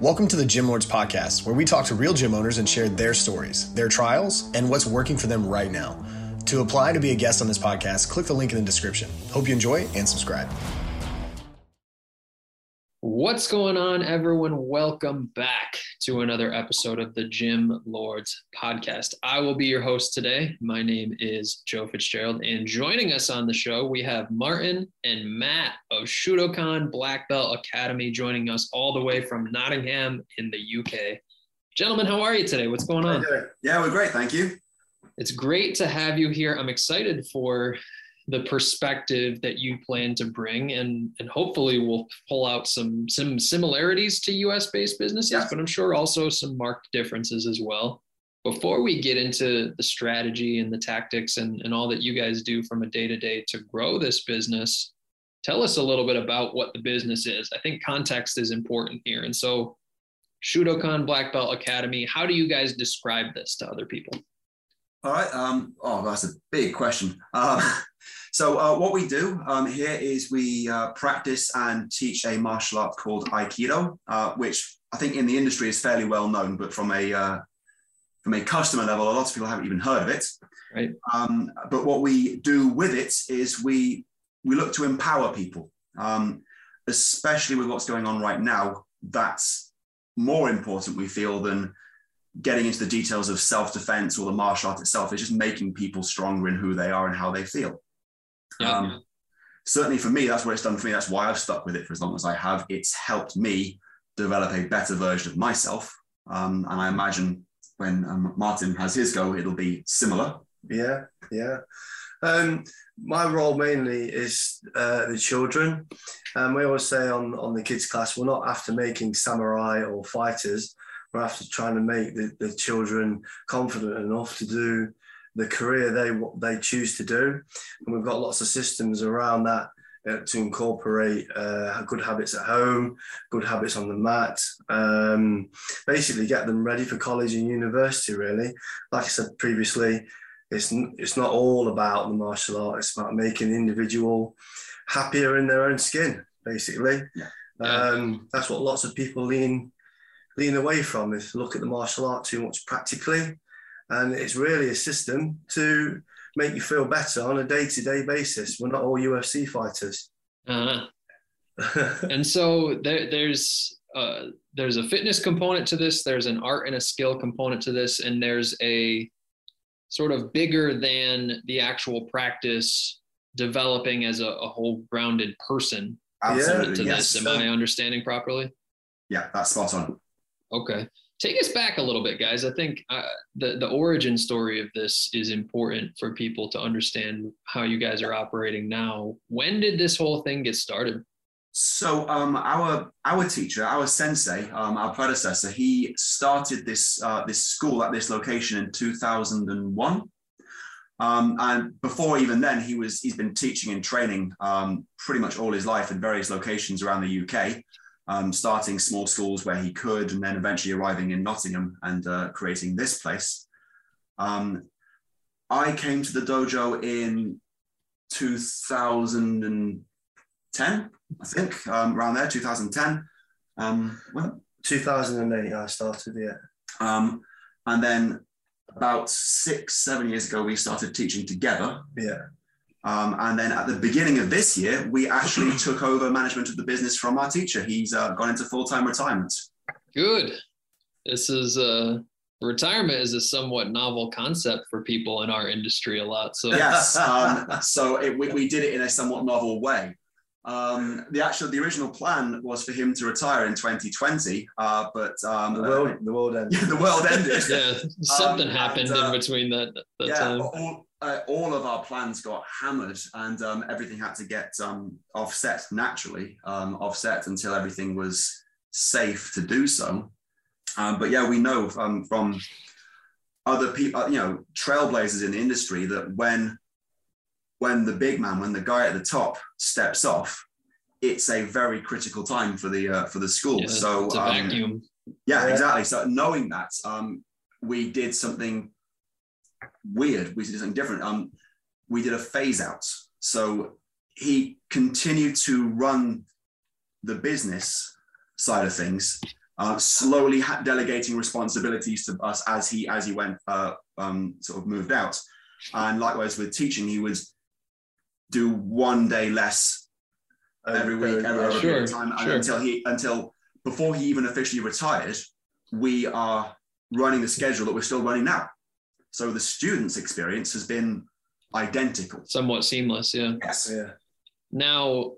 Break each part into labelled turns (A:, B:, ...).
A: Welcome to the Gym Lords Podcast, where we talk to real gym owners and share their stories, their trials, and what's working for them right now. To apply to be a guest on this podcast, click the link in the description. Hope you enjoy and subscribe.
B: What's going on, everyone? Welcome back to another episode of the Gym Lords podcast. I will be your host today. My name is Joe Fitzgerald, and joining us on the show, we have Martin and Matt of Shudokan Black Belt Academy joining us all the way from Nottingham in the UK. Gentlemen, how are you today? What's going on?
C: Yeah, we're great. Thank you.
B: It's great to have you here. I'm excited for the perspective that you plan to bring and and hopefully we'll pull out some some similarities to US based businesses
C: Yeah.
B: but I'm sure also some marked differences as well before we get into the strategy and the tactics and, and all that you guys do from a day to day to grow this business tell us a little bit about what the business is I think context is important here and so Shudokan Black Belt Academy how do you guys describe this to other people
C: All right. Um, oh, that's a big question. Um, so, uh, what we do um, here is we uh, practice and teach a martial art called Aikido, uh, which I think in the industry is fairly well known, but from a uh, from a customer level, a lot of people haven't even heard of it.
B: right
C: Um, but what we do with it is we we look to empower people, um, especially with what's going on right now. That's more important, we feel, than getting into the details of self-defense or the martial art itself. It's just making people stronger in who they are and how they feel.
B: Yeah
C: Um, certainly for me, that's what it's done for me. That's why I've stuck with it for as long as I have. It's helped me develop a better version of myself. Um, and I imagine when um, Martin has his go, it'll be similar.
D: Yeah, yeah. Um, my role mainly is uh, the children. Um, we always say on, on the kids class, we're not after making samurai or fighters. We're after trying to make the, the children confident enough to do the career they they choose to do. And we've got lots of systems around that uh, to incorporate uh, good habits at home, good habits on the mat. Um, basically, get them ready for college and university. Really, like I said previously, it's it's not all about the martial art. It's about making the individual happier in their own skin. Basically,
C: Yeah.
D: um, that's what lots of people lean lean away from. Is look at the martial art too much practically, and it's really a system to make you feel better on a day to day basis. We're not all UFC fighters.
B: uh and so there, there's uh, there's a fitness component to this there's an art and a skill component to this and there's a sort of bigger than the actual practice developing as a, a whole rounded person
C: Absolutely.
B: to
C: yes.
B: this am i understanding properly
C: Yeah, that's spot on.
B: okay take us back a little bit guys. I think uh, the, the origin story of this is important for people to understand how you guys are operating now. When did this whole thing get started?
C: So um, our our teacher, our sensei, um, our predecessor, he started this uh, this school at this location in 2001. Um, and before even then, he was he's been teaching and training um, pretty much all his life in various locations around the UK, um, starting small schools where he could, and then eventually arriving in Nottingham and uh, creating this place. Um, I came to the dojo in 2010, I think, um, around there, 2010. Um, when,
D: 2008, I started. Yeah.
C: um, and then about six, seven years ago, we started teaching together.
D: Yeah.
C: Um, and then at the beginning of this year, we actually took over management of the business from our teacher. He's uh, gone into full time retirement.
B: Good. This is uh retirement is a somewhat novel concept for people in our industry a lot. So
C: Yes. Um, so it, we, we did it in a somewhat novel way. Um, the actual, the original plan was for him to retire in 2020, uh, but um,
D: The world, the world ended.
C: uh, the world ended.
B: yeah, something
C: Um,
B: happened
C: and, uh,
B: in between that that
C: yeah,
B: time.
C: all, uh, all of our plans got hammered and um, everything had to get um, offset naturally, um, offset until everything was safe to do so. Um, but yeah, we know um, from other people, you know, trailblazers in the industry that when when the big man, when the guy at the top steps off, it's a very critical time for the uh, for the school.
B: Yeah,
C: so
B: it's a
C: um,
B: vacuum.
C: yeah,
D: Yeah.
C: exactly. So knowing that, um, we did something weird. We did something different. Um, we did a phase out. So he continued to run the business side of things, uh, slowly ha- delegating responsibilities to us as he as he went uh, um, sort of moved out. And likewise with teaching, he would do one day less every week, every, every
B: Sure,
C: time,
B: sure.
C: until he until before he even officially retired, we are running the schedule that we're still running now. So the students' experience has been identical.
B: Somewhat seamless, yeah.
C: Yes.
D: Yeah.
B: Now,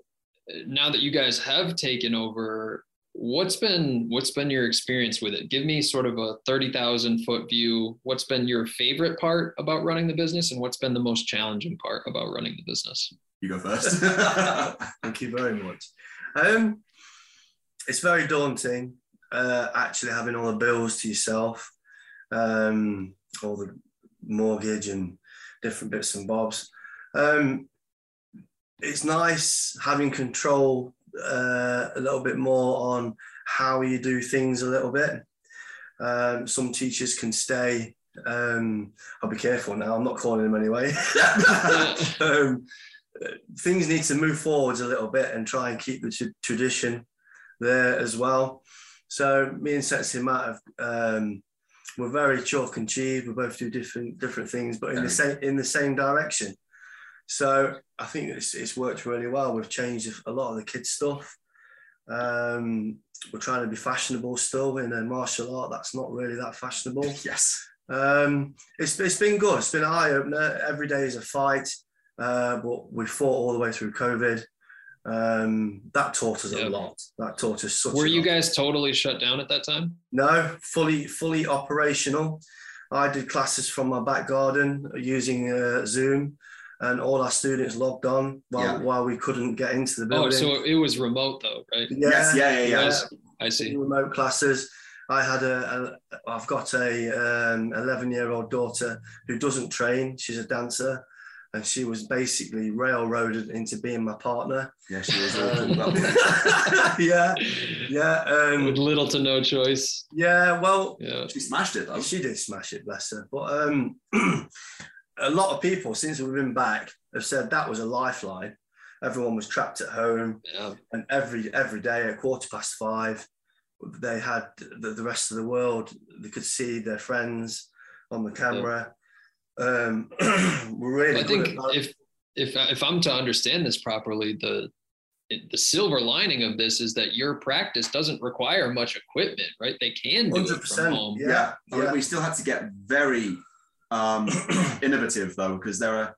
B: now that you guys have taken over, what's been what's been your experience with it? Give me sort of a thirty thousand foot view. What's been your favorite part about running the business, and what's been the most challenging part about running the business?
C: You go first.
D: Thank you very much. Um, it's very daunting, uh, actually having all the bills to yourself, um, all the mortgage and different bits and bobs. Um, it's nice having control uh, a little bit more on how you do things a little bit. Um, some teachers can stay. Um, I'll be careful now. I'm not calling them anyway. um, things need to move forwards a little bit and try and keep the t- tradition there as well. So me and Sensei Matt have um, we're very chalk and cheese. We both do different different things, but in the same in the same direction. So I think it's, it's worked really well. We've changed a lot of the kids stuff. Um, we're trying to be fashionable still in a martial art that's not really that fashionable.
C: yes.
D: Um, it's, it's been good. It's been an eye opener. Every day is a fight, uh, but we fought all the way through COVID. Um, that taught us
B: Yeah.
D: a lot. That taught us such.
B: Were
D: a
B: you
D: lot.
B: guys totally shut down at that time?
D: No, fully fully operational. I did classes from my back garden using uh, Zoom, and all our students logged on while,
C: Yeah.
D: while we couldn't get into the
B: Oh,
D: building.
B: so it was remote though, right?
C: Yes. Yeah. Yeah. Yeah.
B: Yes. I see.
D: remote classes. I had a, a I've got a um, 11 year old daughter who doesn't train. She's a dancer, and she was basically railroaded into being my partner.
C: Yeah. She was
D: Um,
C: awful. Well,
D: yeah, yeah,
B: With
D: um,
B: little to no choice.
D: yeah. Well,
B: Yeah.
C: she smashed it though.
D: she did smash it, bless her. But um, a lot of people since we've been back have said that was a lifeline. Everyone was trapped at home
B: Yeah.
D: and every every day at quarter past five they had the, the rest of the world they could see their friends on the camera um we're really
B: I think if if if I'm to understand this properly, the the silver lining of this is that your practice doesn't require much equipment, right? They can do it from home.
D: yeah.
C: yeah,
D: yeah.
C: we still had to get very um, innovative though, because there are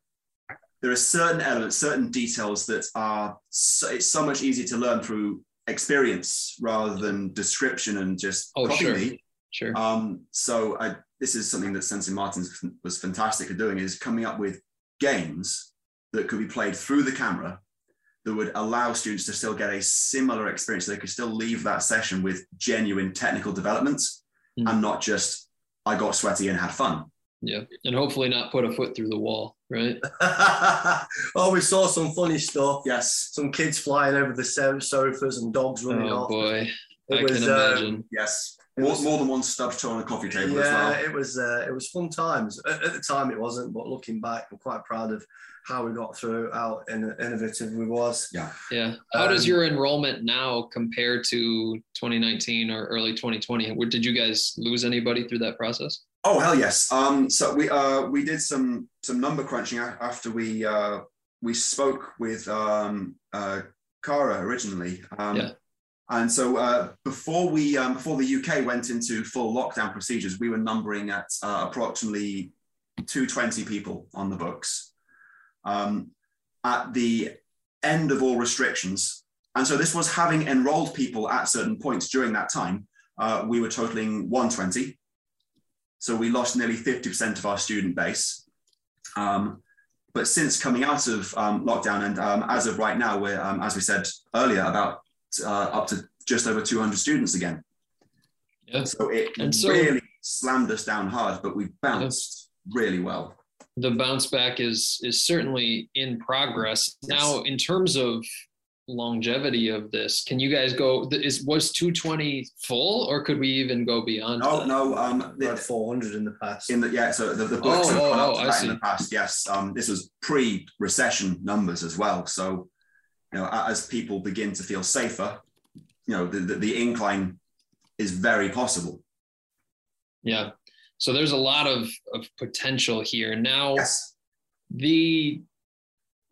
C: there are certain elements, certain details that are so, it's so much easier to learn through experience rather than description and just
B: Oh,
C: copy
B: sure.
C: me.
B: Sure.
C: Um, so I, this is something that Sensei Martins was fantastic at doing is coming up with games that could be played through the camera that would allow students to still get a similar experience. They could still leave that session with genuine technical developments
B: Mm.
C: and not just I got sweaty and had fun.
B: Yeah. And hopefully not put a foot through the wall, right?
D: oh we saw some funny stuff
C: Yes,
D: some kids flying over the so- sofas and dogs running
B: Oh
D: off
B: boy.
D: It
B: I
D: was,
B: can
D: um,
B: imagine.
C: yes.
D: It
C: More,
D: was-
C: more than one stubbed toe on a coffee table as
D: yeah
C: well.
D: it was uh, it was fun times at, at the time it wasn't but looking back i'm quite proud of how we got through how in- innovative we was
B: Yeah. Yeah. How does
D: Um,
B: your enrollment now compare to 2019 or early 2020? What- Did you guys lose anybody through that process?
C: Oh hell yes. Um, so we uh, we did some some number crunching after we uh, we spoke with um, uh, Cara originally. Um,
B: Yeah.
C: And so uh, before we um, before the UK went into full lockdown procedures, we were numbering at uh, approximately 220 people on the books. Um, at the end of all restrictions, and so this was having enrolled people at certain points during that time. Uh, we were totaling 120. So we lost nearly 50% of our student base. Um, but since coming out of um, lockdown, and um, as of right now, we're, um, as we said earlier, about uh, up to just over 200 students again.
B: Yeah.
C: So it
B: And so-
C: really slammed us down hard, but we bounced really well.
B: The bounce back is is certainly in progress.
C: Yes.
B: Now, in terms of longevity of this, can you guys go? Is was 220 full, or could we even go beyond?
C: No,
B: that?
C: no. Um,
D: we had 400 in the past
C: in the yeah, so the, the books
B: Oh,
C: have gone
B: oh,
C: up to
B: oh, I
C: that in the past. Yes, um, this was pre-recession numbers as well. So, you know, as people begin to feel safer, you know, the the, the incline is very possible.
B: Yeah. So there's a lot of, of potential here. Now,
C: Yes.
B: the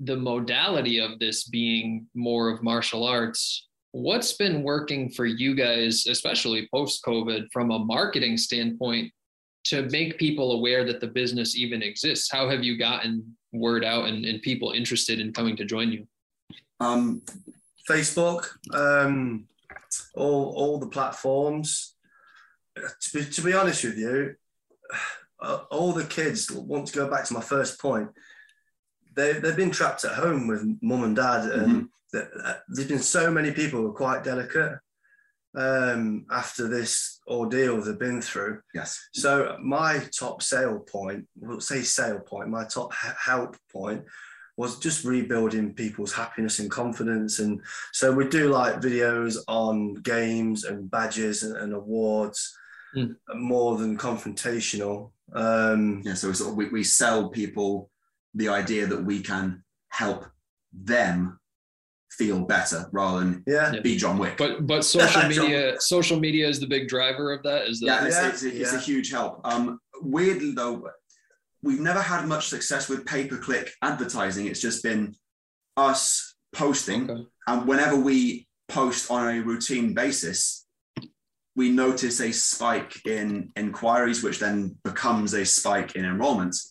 B: the modality of this being more of martial arts what's been working for you guys especially post covid from a marketing standpoint to make people aware that the business even exists how have you gotten word out and, and people interested in coming to join you
C: Um,
D: Facebook, um, all all the platforms. To be, to be honest with you, uh, all the kids want to go back to my first point. They they've been trapped at home with mum and dad, and th- uh, there's been so many people who are quite delicate um, after this ordeal they've been through.
C: yes.
D: So my top sale point, we'll say sale point, my top help point was just rebuilding people's happiness and confidence. And so we do like videos on games and badges and, and awards,
B: Mm.
D: more than confrontational. Um,
C: Yeah. So sort of we, we sell people the idea that we can help them feel better rather than
D: yeah,
B: Yeah.
C: be John Wick.
B: but but social media social media is the big driver of that is that
C: yeah, it's,
D: Yeah,
C: it's, it's a huge help. Um, weirdly though, we've never had much success with pay-per-click advertising. It's just been us posting,
B: Okay.
C: and whenever we post on a routine basis, we notice a spike in inquiries, which then becomes a spike in enrollments.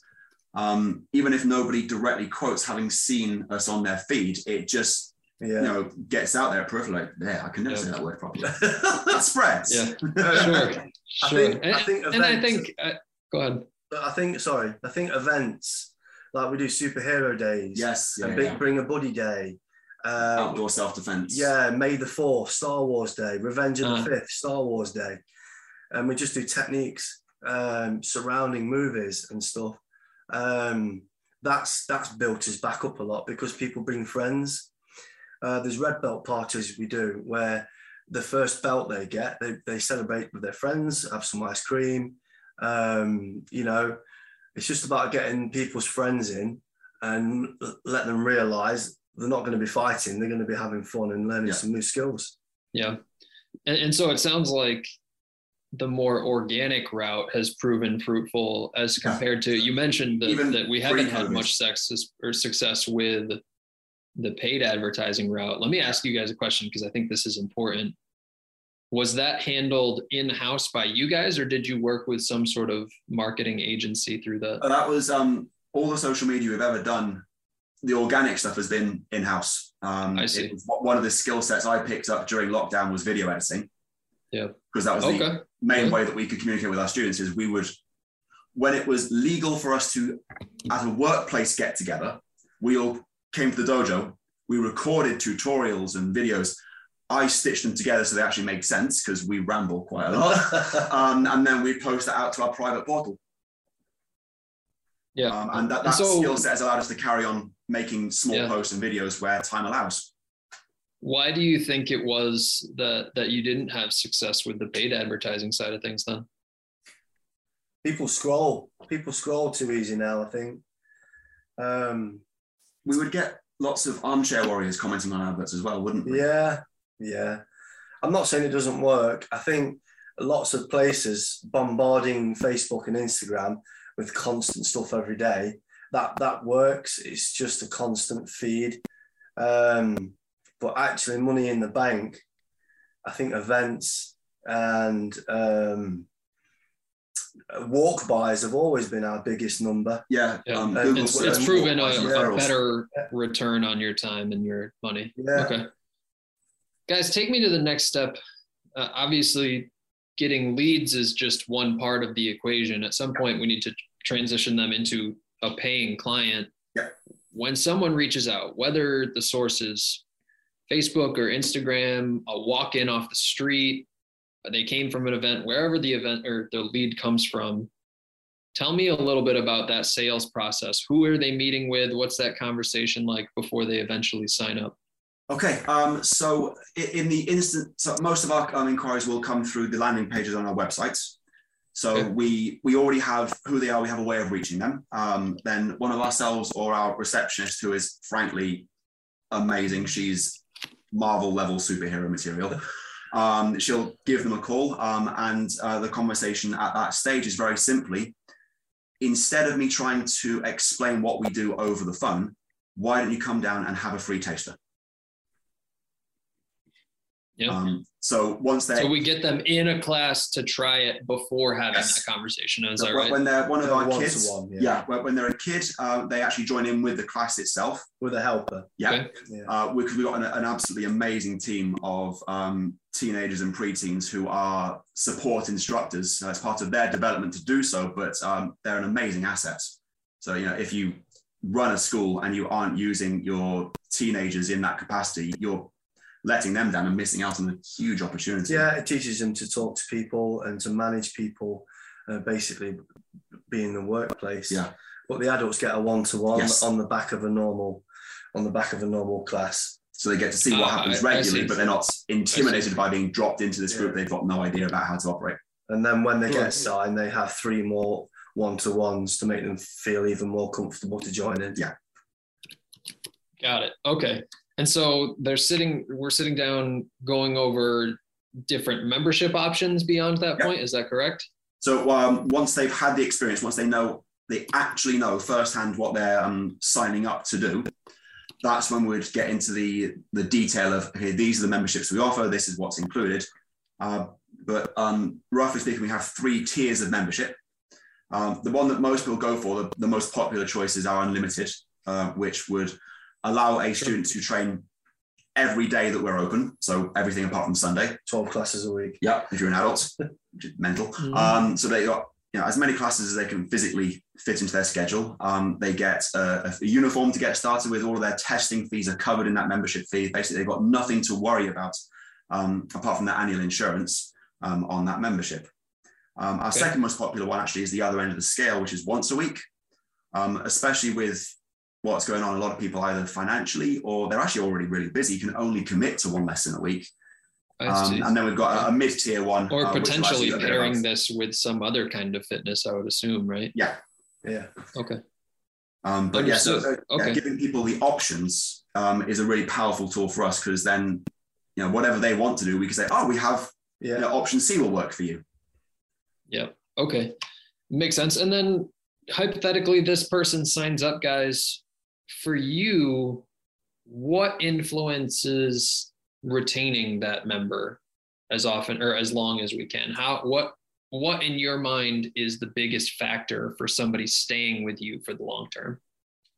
C: Um, even if nobody directly quotes having seen us on their feed, it just
D: yeah.
C: you know gets out there peripherally. Like, yeah, I can never
B: Yeah.
C: say that word properly. it spreads.
B: Yeah.
D: Uh,
B: sure
D: I
B: sure
D: think,
B: and,
D: I think
B: and i think uh, go ahead
D: I think sorry, I think events like we do superhero days,
C: Yes. Yeah.
D: and
C: yeah,
D: bring a buddy day. Uh,
C: Outdoor self-defense.
D: Yeah, May the 4th, Star Wars Day, Revenge of
B: Uh.
D: the 5th, Star Wars Day. And we just do techniques um, surrounding movies and stuff. Um, that's that's built us back up a lot because people bring friends. Uh, there's red belt parties we do where the first belt they get, they, they celebrate with their friends, have some ice cream. Um, you know, it's just about getting people's friends in and let them realize they're not going to be fighting, they're going to be having fun and learning
C: Yeah.
D: some new skills.
B: Yeah. And, and so it sounds like the more organic route has proven fruitful as
C: Yeah.
B: compared to you mentioned that, that we haven't had much success or success with the paid advertising route. Let me ask you guys a question because I think this is important. Was that handled in-house by you guys or did you work with some sort of marketing agency through that?
C: That was um, all the social media we've ever done. The organic stuff has been in house. Um,
B: I see.
C: one of the skill sets I picked up during lockdown was video editing.
B: Yeah.
C: Because that was the main
B: Yeah.
C: way that we could communicate with our students is we would, when it was legal for us to, at a workplace get together, we all came to the dojo. We recorded tutorials and videos. I stitched them together so they actually make sense because we ramble quite a lot. um, and then we post that out to our private portal.
B: Yeah.
C: Um, and that, that
B: so-
C: skill set has allowed us to carry on making small
B: Yeah.
C: posts and videos where time allows.
B: Why do you think it was that that you didn't have success with the paid advertising side of things then?
D: people scroll. People scroll too easy now, I think. Um,
C: We would get lots of armchair warriors commenting on adverts as well, wouldn't we?
D: yeah, yeah. I'm not saying it doesn't work. I think lots of places bombarding Facebook and Instagram with constant stuff every day. That that works. It's just a constant feed. Um, but actually, money in the bank. I think events and um, walk bys have always been our biggest number.
C: Yeah.
B: Yeah.
C: Um, Google
B: It's, it's proven a, a better return on your time and your money.
D: Yeah.
B: Okay. Guys, take me to the next step. Uh, obviously, getting leads is just one part of the equation. At some point, we need to transition them into a paying client.
C: Yeah.
B: When someone reaches out, whether the source is Facebook or Instagram, a walk in off the street, they came from an event, wherever the event or the lead comes from, tell me a little bit about that sales process. Who are they meeting with? What's that conversation like before they eventually sign up?
C: Okay, um, so in the instant, so most of our um, inquiries will come through the landing pages on our websites. So
B: Okay.
C: we we already have who they are. We have a way of reaching them. Um, then one of ourselves or our receptionist, who is frankly amazing, she's Marvel level superhero material. Um, she'll give them a call, um, and uh, the conversation at that stage is very simply instead of me trying to explain what we do over the phone, why don't you come down and have a free taster?
B: Yeah.
C: Um, so once they
B: so we get them in a class to try it before having
C: Yes.
B: that conversation. Is
C: So
B: that
C: when-
B: right?
C: when they're one of our
D: one
C: kids,
D: one, yeah.
C: yeah, when when they're a kid, uh, they actually join in with the class itself.
D: with a helper.
C: Yeah,
B: Okay.
D: Yeah.
C: uh, because we've got an, an absolutely amazing team of um, teenagers and preteens who are support instructors. as part of their development to do so, but um, they're an amazing asset. So you know, if you run a school and you aren't using your teenagers in that capacity, you're letting them down and missing out on a huge opportunity.
D: Yeah, it teaches them to talk to people and to manage people, uh, basically be in the workplace.
C: Yeah.
D: But the adults get a one to one on the back of a normal, on the back of a normal class.
C: So they get to see what
B: Ah,
C: happens
B: I- I
C: regularly,
B: see.
C: but they're not intimidated by being dropped into this group. They've got no idea about how to operate.
D: And then when they get signed, they have three more one to ones to make them feel even more comfortable to join in.
C: Yeah.
B: Got it. Okay. And so they're sitting, we're sitting down going over different membership options beyond that
C: Yeah.
B: point. Is that correct?
C: So um, once they've had the experience, once they know, they actually know firsthand what they're um, signing up to do, that's when we'd get into the the detail of okay, these are the memberships we offer. This is what's included. Uh, but um, roughly speaking, we have three tiers of membership. Um, the one that most people go for, the, the most popular choices are unlimited, uh, which would allow a student to train every day that we're open. So everything apart from Sunday.
D: 12 classes a week.
C: Yeah, if you're an adult, mental.
B: Mhm.
C: Um, so they got you know as many classes as they can physically fit into their schedule. Um, they get a, a uniform to get started with. All of their testing fees are covered in that membership fee. Basically, they've got nothing to worry about um, apart from their annual insurance um, on that membership. Um, our
B: Okay.
C: second most popular one actually is the other end of the scale, which is once a week. Um, especially with what's going on, a lot of people either financially or they're actually already really busy. can only commit to one lesson a week. Um, and then we've got a, a mid-tier one,
B: or
C: uh,
B: potentially
C: actually get a bit of
B: pairing this with some other kind of fitness, I would assume, right?
C: Yeah,
D: Yeah.
B: Okay.
C: um, but yeah, so
B: Understood.
C: uh, yeah, giving people the options um, is a really powerful tool for us because then, you know, whatever they want to do, we can say, oh, we have
D: Yeah.
C: you know, option C will work for you. Yeah.
B: Okay. Makes sense. And then hypothetically, this person signs up, guys. For you, what influences retaining that member as often or as long as we can? How what what in your mind is the biggest factor for somebody staying with you for the long term?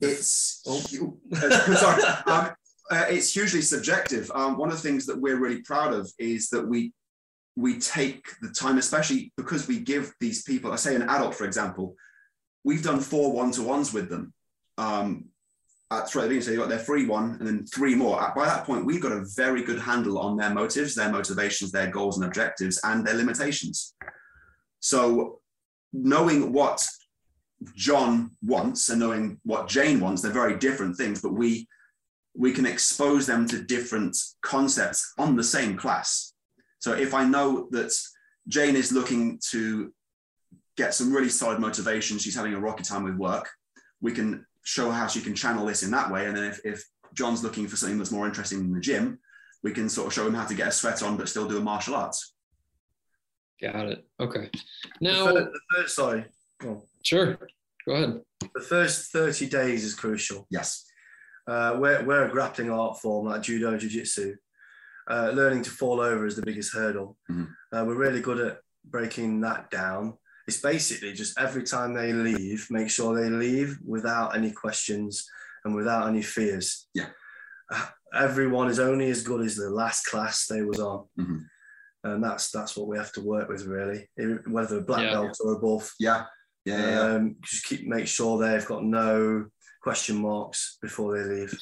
C: It's
D: Oh.
C: uh, sorry, um, uh, it's hugely subjective. Um, one of the things that we're really proud of is that we we take the time, especially because we give these people, I say an adult, for example, we've done four one-to-ones with them. Um, at throughout the so you got their free one and then three more. Uh, by that point, we've got a very good handle on their motives, their motivations, their goals and objectives, and their limitations. So knowing what John wants and knowing what Jane wants, they're very different things, but we we can expose them to different concepts on the same class. So if I know that Jane is looking to get some really solid motivation, she's having a rocky time with work, we can show how she can channel this in that way. And then if, if John's looking for something that's more interesting in the gym, we can sort of show him how to get a sweat on but still do a martial arts.
B: Got it. Okay.
D: The
B: Now,
D: the first, sorry. Go on.
B: sure. Go ahead.
D: The first 30 days is crucial.
C: Yes.
D: Uh, we're, we're a grappling art form like judo, jiu-jitsu. Uh, learning to fall over is the biggest hurdle.
C: Mhm.
D: Uh, we're really good at breaking that down. It's basically just every time they leave, make sure they leave without any questions and without any fears.
C: Yeah.
D: Uh, Everyone is only as good as the last class they was on.
C: Mhm.
D: And that's that's what we have to work with really, whether black
B: Yeah.
D: belt or above.
C: Yeah. Yeah. yeah, yeah.
D: Um, just keep make sure they've got no question marks before they leave.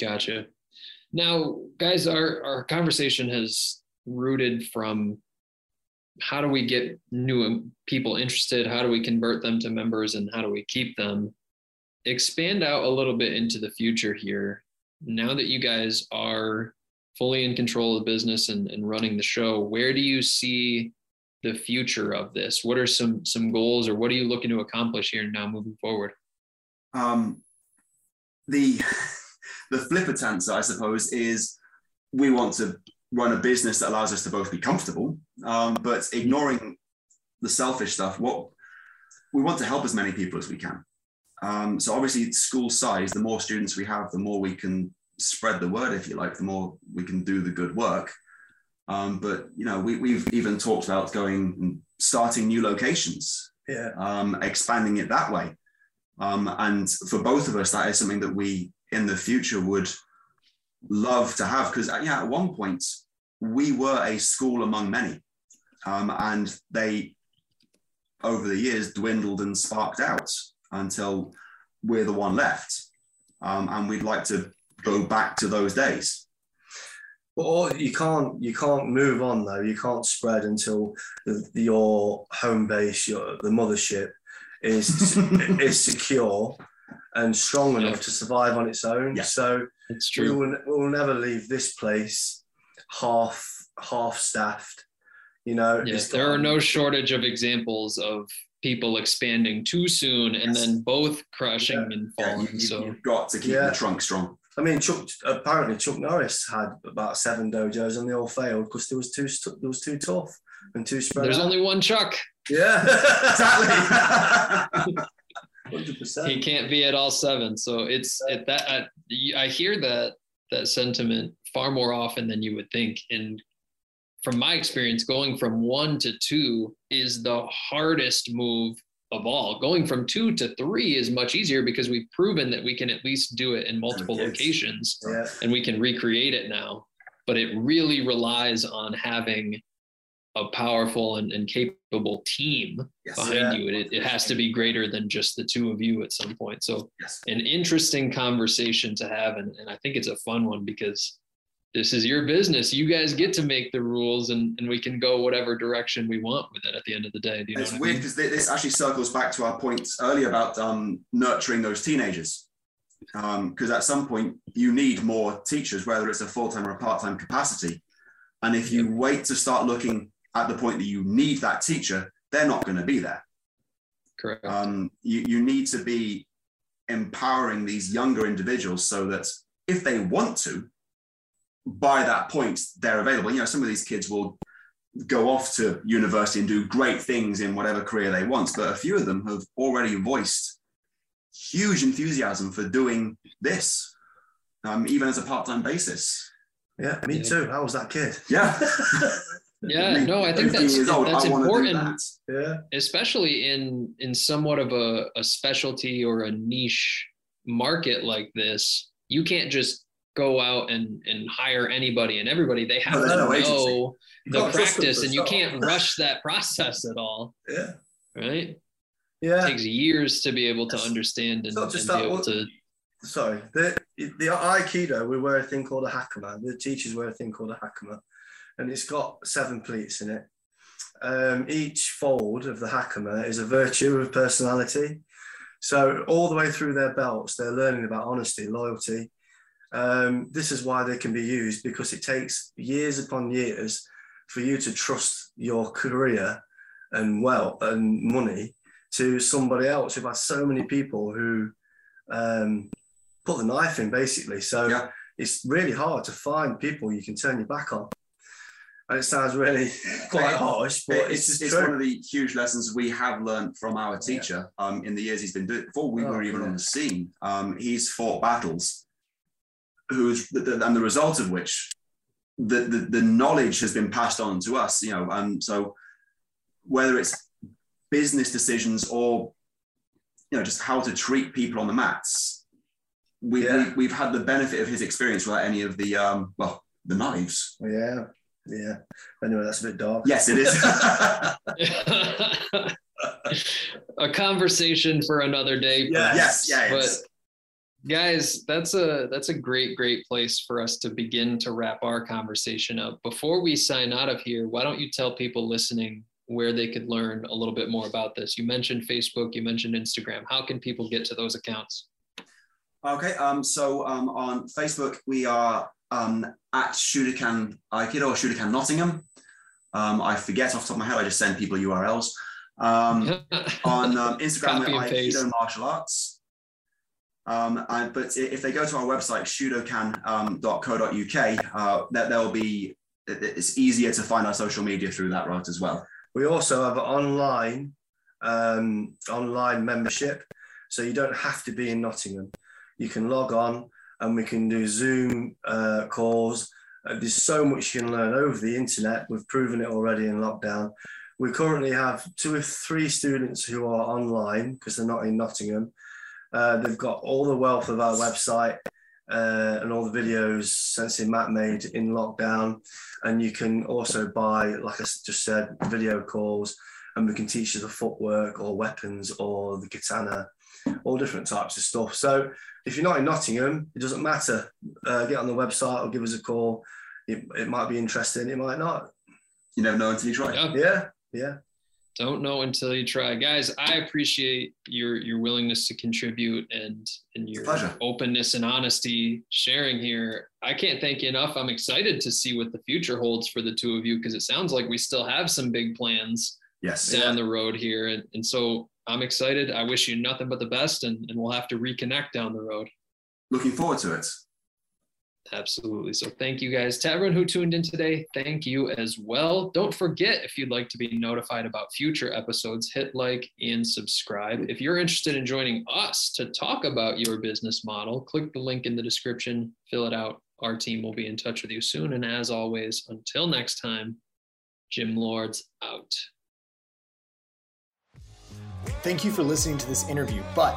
B: Gotcha. Now, guys, our, our conversation has rooted from how do we get new people interested? How do we convert them to members and how do we keep them? Expand out a little bit into the future here. Now that you guys are fully in control of the business and, and running the show, where do you see the future of this? What are some some goals or what are you looking to accomplish here now moving forward?
C: um, the the flippant answer, I suppose, is we want to run a business that allows us to both be comfortable, um, but ignoring the selfish stuff. What we want to help as many people as we can. Um, so obviously, school size, the more students we have, the more we can spread the word, if you like, the more we can do the good work. Um, but you know, we, we've even talked about going and starting new locations,
D: Yeah.
C: um, expanding it that way. Um, and for both of us, that is something that we in the future would love to have because yeah, at one point we were a school among many, um, and they over the years dwindled and sparked out until we're the one left, um, and we'd like to go back to those days.
D: But you can't you can't move on though. You can't spread until the, your home base, your the mothership, is is secure and strong enough
B: Yeah.
D: to survive on its own.
C: Yeah.
D: So
B: It's
D: we
B: true.
D: will we will never leave this place half half staffed. You know,
B: Yes, there are
D: um,
B: no shortage of examples of people expanding too soon and
C: Yes.
B: then both crushing and falling.
C: you, you,
B: so
C: have got to keep
D: Yeah.
C: the trunk strong.
D: I mean, Chuck apparently Chuck Norris had about seven dojos and they all failed because there was too stu- there was too tough and too spread.
B: there's
D: out.
B: only one Chuck.
D: yeah,
C: Exactly.
D: 100%.
B: He can't be at all seven. So it's it, that I, I hear that that sentiment far more often than you would think. And from my experience, going from one to two is the hardest move of all. Going from two to three is much easier because we've proven that we can at least do it in multiple locations.
D: Yeah,
B: and we can recreate it now. But it really relies on having a powerful and, and capable team
C: Yes.
B: behind
D: Yeah.
B: you. And it, it has to be greater than just the two of you at some point. So
C: Yes.
B: an interesting conversation to have. And, and I think it's a fun one because this is your business. You guys get to make the rules and, and we can go whatever direction we want with it at the end of the day. You know
C: it's
B: what I
C: weird
B: mean?
C: because this actually circles back to our points earlier about um, nurturing those teenagers. Because at some point you need more teachers, whether it's a full time or a part time capacity. And if you wait to start looking at the point that you need that teacher, they're not going to be there.
B: Correct.
C: Um, you, you need to be empowering these younger individuals so that if they want to, by that point, they're available. You know, some of these kids will go off to university and do great things in whatever career they want, but a few of them have already voiced huge enthusiasm for doing this, um, even as a part time basis.
D: yeah, me
B: Yeah.
D: too. I was that kid.
C: Yeah.
B: yeah, no, I think that's,
C: old,
B: that's
C: I wanna do
B: important.
C: that.
D: yeah,
B: especially in in somewhat of a, a specialty or a niche market like this you can't just go out and and hire anybody and everybody they have
C: No,
B: to
C: no
B: know the
D: can't trust them
B: practice and you can't rush that process at all
D: yeah,
B: right
D: yeah.
B: it takes years to be able to
D: Yes.
B: understand and,
D: It's
B: and be
D: that,
B: able
D: what-
B: to
D: Sorry, the the Aikido we wear a thing called a hakama. The teachers wear a thing called a hakama, and it's got seven pleats in it. Um, each fold of the hakama is a virtue of personality. So all the way through their belts, they're learning about honesty, loyalty. Um, this is why they can be used because it takes years upon years for you to trust your career and wealth and money to somebody else. We've had so many people who um, put the knife in basically. So
C: Yeah.
D: it's really hard to find people you can turn your back on. And it sounds really quite harsh, but it's,
C: it's, it's one of the huge lessons we have learned from our teacher um, in the years he's been doing it before we
D: Oh,
C: were even
D: yeah.
C: on the scene. Um, he's fought battles, who's the, the, and the result of which the, the the knowledge has been passed on to us. You know, and so whether it's business decisions or you know just how to treat people on the mats, we,
D: Yeah.
C: we we've had the benefit of his experience without any of the um, well the knives.
D: yeah, yeah. Anyway, that's a bit dark.
C: Yes, it is.
B: a conversation for another day
D: Yes.
C: yes, yeah,
B: but
C: it's-
B: guys that's a that's a great great place for us to begin to wrap our conversation up before we sign out of here why don't you tell people listening where they could learn a little bit more about this you mentioned facebook you mentioned instagram how can people get to those accounts
C: Okay, um, so um, on Facebook we are um, at Shudokan Aikido or Shudokan Nottingham. Um, I forget off the top of my head. I just send people URLs. Um, on um, Instagram
B: Copy
C: we're
B: and paste.
C: Aikido Martial Arts. Um, but if they go to our website shudokan.co.uk, uh, there, there will be it's easier to find our social media through that route as well.
D: We also have online um, online membership, so you don't have to be in Nottingham. You can log on, and we can do Zoom uh, calls. Uh, there's so much you can learn over the internet. We've proven it already in lockdown. We currently have two or three students who are online because they're not in Nottingham. Uh, they've got all the wealth of our website uh, and all the videos Sensei Matt made in lockdown. And you can also buy, like I just said, video calls, and we can teach you the footwork or weapons or the katana, all different types of stuff. So if you're not in Nottingham, it doesn't matter. Uh, get on the website or give us a call. It, it might be interesting, it might not.
C: You never know until you try.
B: Yeah.
D: Yeah, yeah.
B: Don't know until you try, guys. I appreciate your your willingness to contribute and and your
C: Pleasure.
B: openness and honesty sharing here. I can't thank you enough. I'm excited to see what the future holds for the two of you because it sounds like we still have some big plans
C: Yes.
B: down the road here, and and so I'm excited. I wish you nothing but the best, and and we'll have to reconnect down the road.
C: Looking forward to it.
B: Absolutely. So thank you guys. To everyone who tuned in today, thank you as well. Don't forget if you'd like to be notified about future episodes, hit like and subscribe. If you're interested in joining us to talk about your business model, click the link in the description, fill it out. Our team will be in touch with you soon. And as always, until next time, Gym Lords out.
A: Thank you for listening to this interview, but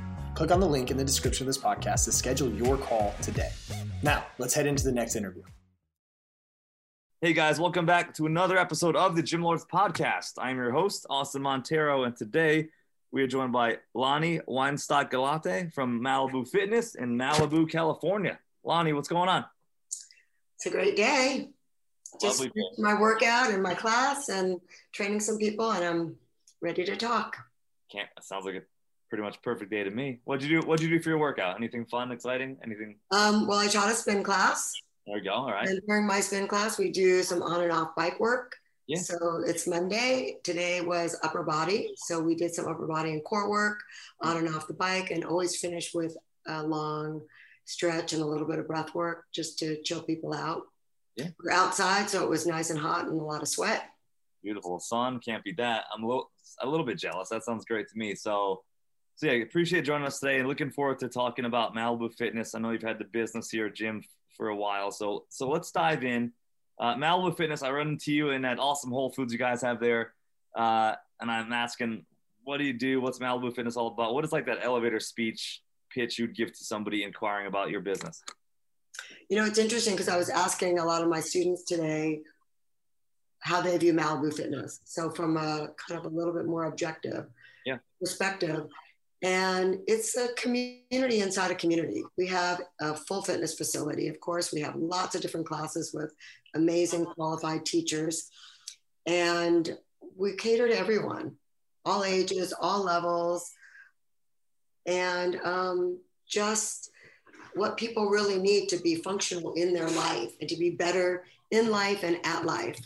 A: Click on the link in the description of this podcast to schedule your call today. Now, let's head into the next interview.
E: Hey guys, welcome back to another episode of the Gym Lords podcast. I'm your host, Austin Montero, and today we are joined by Lonni Weinstock Galate from Malibu Fitness in Malibu, California. Lonni, what's going on?
F: It's a great day. Just
E: Lovely
F: my workout and my class and training some people, and I'm ready to talk.
E: Can't. Sounds like a pretty much perfect day to me. What'd you do? What'd you do for your workout? Anything fun, exciting? Anything?
F: Um, well, I taught a spin class,
E: There you go. All right.
F: and during my spin class, we do some on and off bike work.
E: Yeah.
F: So it's Monday. Today was upper body, so we did some upper body and core work on and off the bike, and always finish with a long stretch and a little bit of breath work just to chill people out.
E: Yeah.
F: We're outside, so it was nice and hot and a lot of sweat.
E: Beautiful sun. Can't beat that. I'm a little, a little bit jealous. That sounds great to me. So, so yeah, appreciate joining us today and looking forward to talking about Malibu Fitness. I know you've had the business here, Jim, for a while. So, so let's dive in. Uh, Malibu Fitness. I run into you in that awesome Whole Foods you guys have there, uh, and I'm asking, what do you do? What's Malibu Fitness all about? What is like that elevator speech pitch you'd give to somebody inquiring about your business?
F: You know, it's interesting because I was asking a lot of my students today how they view Malibu fitness. So from a kind of a little bit more objective
E: Yeah.
F: perspective. And it's a community inside a community. We have a full fitness facility, of course. We have lots of different classes with amazing qualified teachers. And we cater to everyone, all ages, all levels. And um, just what people really need to be functional in their life and to be better in life and at life.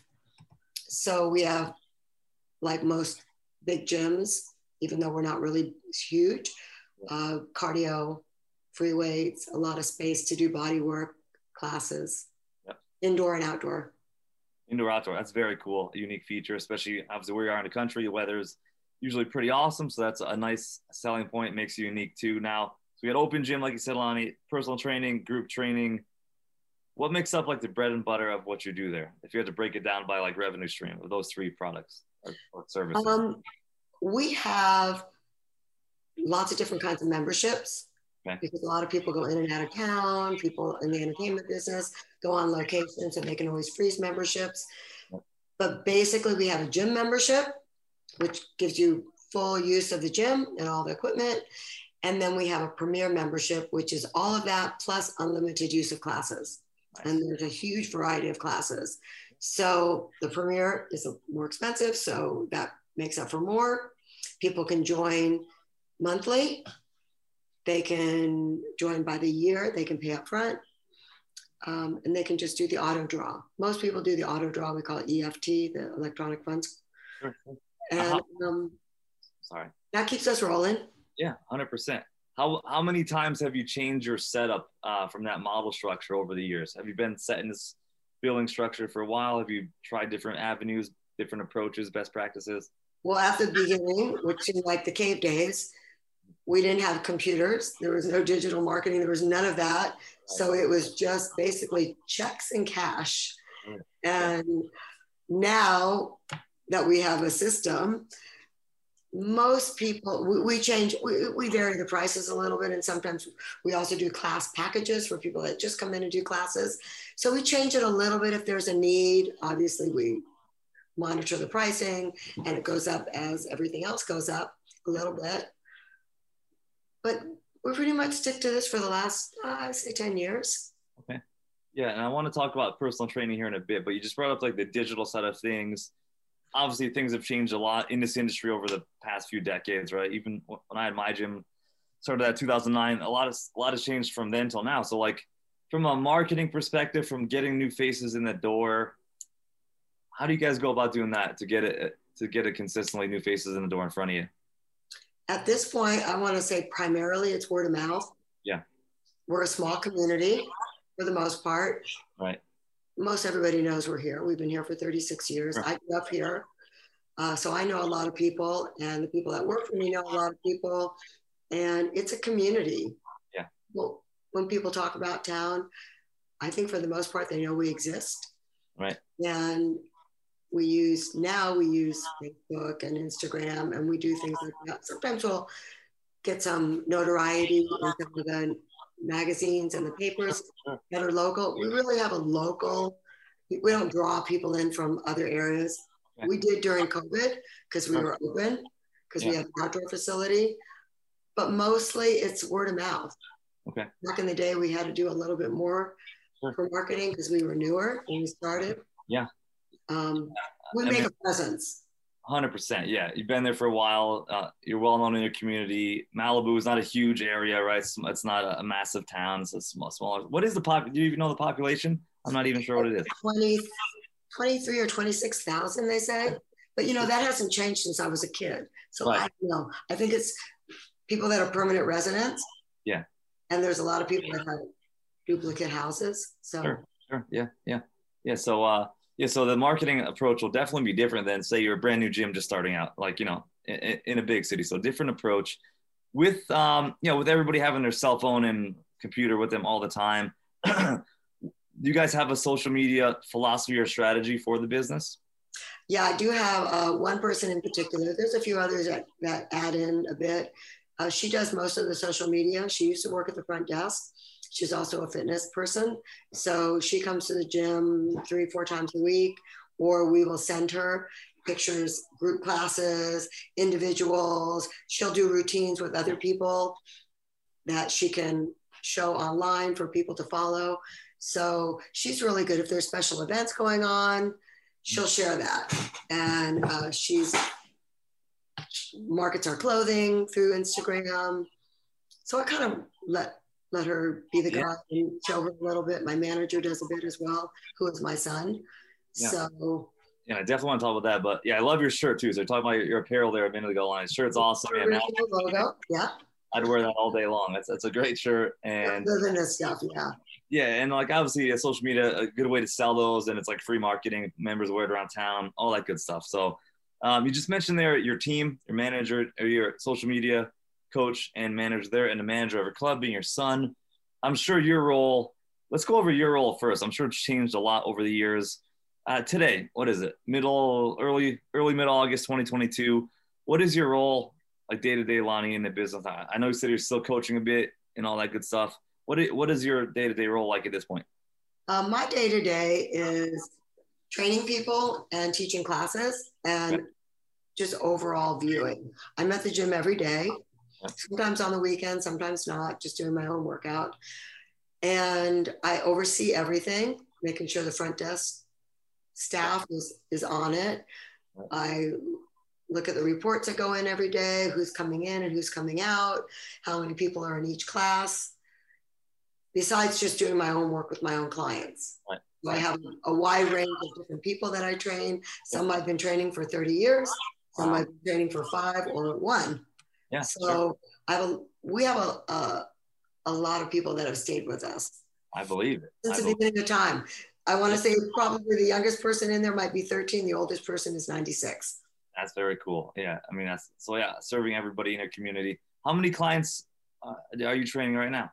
F: So we have, like most big gyms, even though we're not really huge, uh, cardio, free weights, a lot of space to do body work classes,
E: Yep.
F: indoor and outdoor.
E: Indoor outdoor. That's very cool. A unique feature, especially obviously where you are in the country. The weather's usually pretty awesome. So that's a nice selling point. Makes you unique too. Now, so we had open gym, like you said, Lonni, personal training, group training. What makes up like the bread and butter of what you do there? If you had to break it down by like revenue stream of those three products or, or services.
F: Um, we have lots of different kinds of memberships
E: Okay.
F: because a lot of people go in and out of town. People in the entertainment business go on locations and they can always freeze memberships. But basically, we have a gym membership, which gives you full use of the gym and all the equipment. And then we have a premier membership, which is all of that plus unlimited use of classes. And there's a huge variety of classes. So the premier is more expensive, so that makes up for more. People can join monthly. They can join by the year. They can pay up front. Um, and they can just do the auto draw. Most people do the auto draw. We call it EFT, the electronic funds.
E: Sure.
F: And
E: Uh-huh.
F: um,
E: Sorry.
F: that keeps us rolling.
E: Yeah, hundred percent. How how many times have you changed your setup uh, from that model structure over the years? Have you been set in this billing structure for a while? Have you tried different avenues, different approaches, best practices?
F: Well, at the beginning, which seemed like the cave days, we didn't have computers. There was no digital marketing. There was none of that. So it was just basically checks and cash.
E: Mm.
F: And now that we have a system, most people, we, we change, we, we vary the prices a little bit. And sometimes we also do class packages for people that just come in and do classes. So we change it a little bit if there's a need. Obviously, we monitor the pricing and it goes up as everything else goes up a little bit. But we're pretty much stick to this for the last, uh, say 10 years. Okay.
E: Yeah, and I want to talk about personal training here in a bit, but you just brought up like the digital side of things. Obviously, things have changed a lot in this industry over the past few decades, right? Even when I had my gym started at 2009, a lot of a lot has changed from then till now. So, like from a marketing perspective, from getting new faces in the door, how do you guys go about doing that to get it to get it consistently new faces in the door in front of you?
F: At this point, I want to say primarily it's word of mouth.
E: Yeah.
F: We're a small community for the most part.
E: Right.
F: Most everybody knows we're here. We've been here for 36 years.
E: Sure.
F: I grew up here. Uh, so I know a lot of people, and the people that work for me know a lot of people. And it's a community.
E: Yeah.
F: Well, when people talk about town, I think for the most part, they know we exist.
E: Right.
F: And we use now we use Facebook and Instagram, and we do things like that. Sometimes we'll get some notoriety in some of the magazines and the papers that are local. We really have a local. We don't draw people in from other areas.
E: Yeah.
F: We did during COVID because we were open because we have an outdoor facility, but mostly it's word of mouth.
E: Okay.
F: Back in the day, we had to do a little bit more
E: Sure.
F: for marketing because we were newer when we started.
E: Yeah.
F: Um, we
E: And
F: make
E: then-
F: a presence.
E: Hundred percent, yeah. You've been there for a while. Uh, you're well known in your community. Malibu is not a huge area, right? It's, it's not a, a massive town. It's a small, smaller. What is the pop? Do you even know the population? I'm not even sure what it is.
F: 20, 23 or 26,000, they say. But, you know, that hasn't changed since I was a kid. So
E: Right.
F: I don't know. I think it's people that are permanent residents.
E: Yeah.
F: And there's a lot of people that have duplicate houses. So
E: Sure. Sure. Yeah. Yeah. Yeah. So, uh, yeah. So the marketing approach will definitely be different than say you're a brand new gym just starting out, like you know, in, in a big city. So different approach with, um, you know, with everybody having their cell phone and computer with them all the time. do you guys have a social media philosophy or strategy for the business?
F: Yeah, I do have uh, one person in particular. There's a few others that, that add in a bit. Uh, she does most of the social media. She used to work at the front desk. She's also a fitness person. So she comes to the gym three, four times a week, or we will send her pictures, group classes, individuals. She'll do routines with other people that she can show online for people to follow. So she's really good if there's special events going on she'll share that and uh, she's markets our clothing through instagram so i kind of let let her be the
E: Yeah.
F: guide and show her a little bit my manager does a bit as well who is my son
E: Yeah.
F: so
E: Yeah, I definitely want to talk about that. But yeah, I love your shirt too. So talking about your, apparel there a minute ago. Line shirt's awesome. Man.
F: logo yeah
E: I'd wear that all day long. That's that's a great shirt. And
F: living this stuff yeah
E: yeah, and like obviously social media a good way to sell those, and it's like free marketing. Members wear it around town, all that good stuff. So um, you just mentioned there your team, your manager, or your social media coach and manager there, and the manager of a club being your son. I'm sure your role. Let's go over your role first. I'm sure it's changed a lot over the years. Uh, today, what is it? Middle, early, early mid August, 2022. What is your role, like day to day, Lonni, in the business? I, I know you said you're still coaching a bit and all that good stuff. What is, what is your day to day role like at this point?
F: Um, my day to day is training people and teaching classes and just overall viewing. I'm at the gym every day. Sometimes on the weekend, sometimes not, just doing my own workout. And I oversee everything, making sure the front desk staff is, is on it. I look at the reports that go in every day, who's coming in and who's coming out, how many people are in each class, besides just doing my own work with my own clients.
E: Right.
F: So I have a wide range of different people that I train. Some I've been training for 30 years, some I've been training for five or one.
E: Yeah.
F: So
E: sure.
F: I have a, we have a, a, a lot of people that have stayed with us
E: I believe it. I
F: since the
E: believe-
F: beginning of time. I want to say probably the youngest person in there might be 13. The oldest person is 96.
E: That's very cool. Yeah. I mean, that's so, yeah, serving everybody in a community. How many clients uh, are you training right now?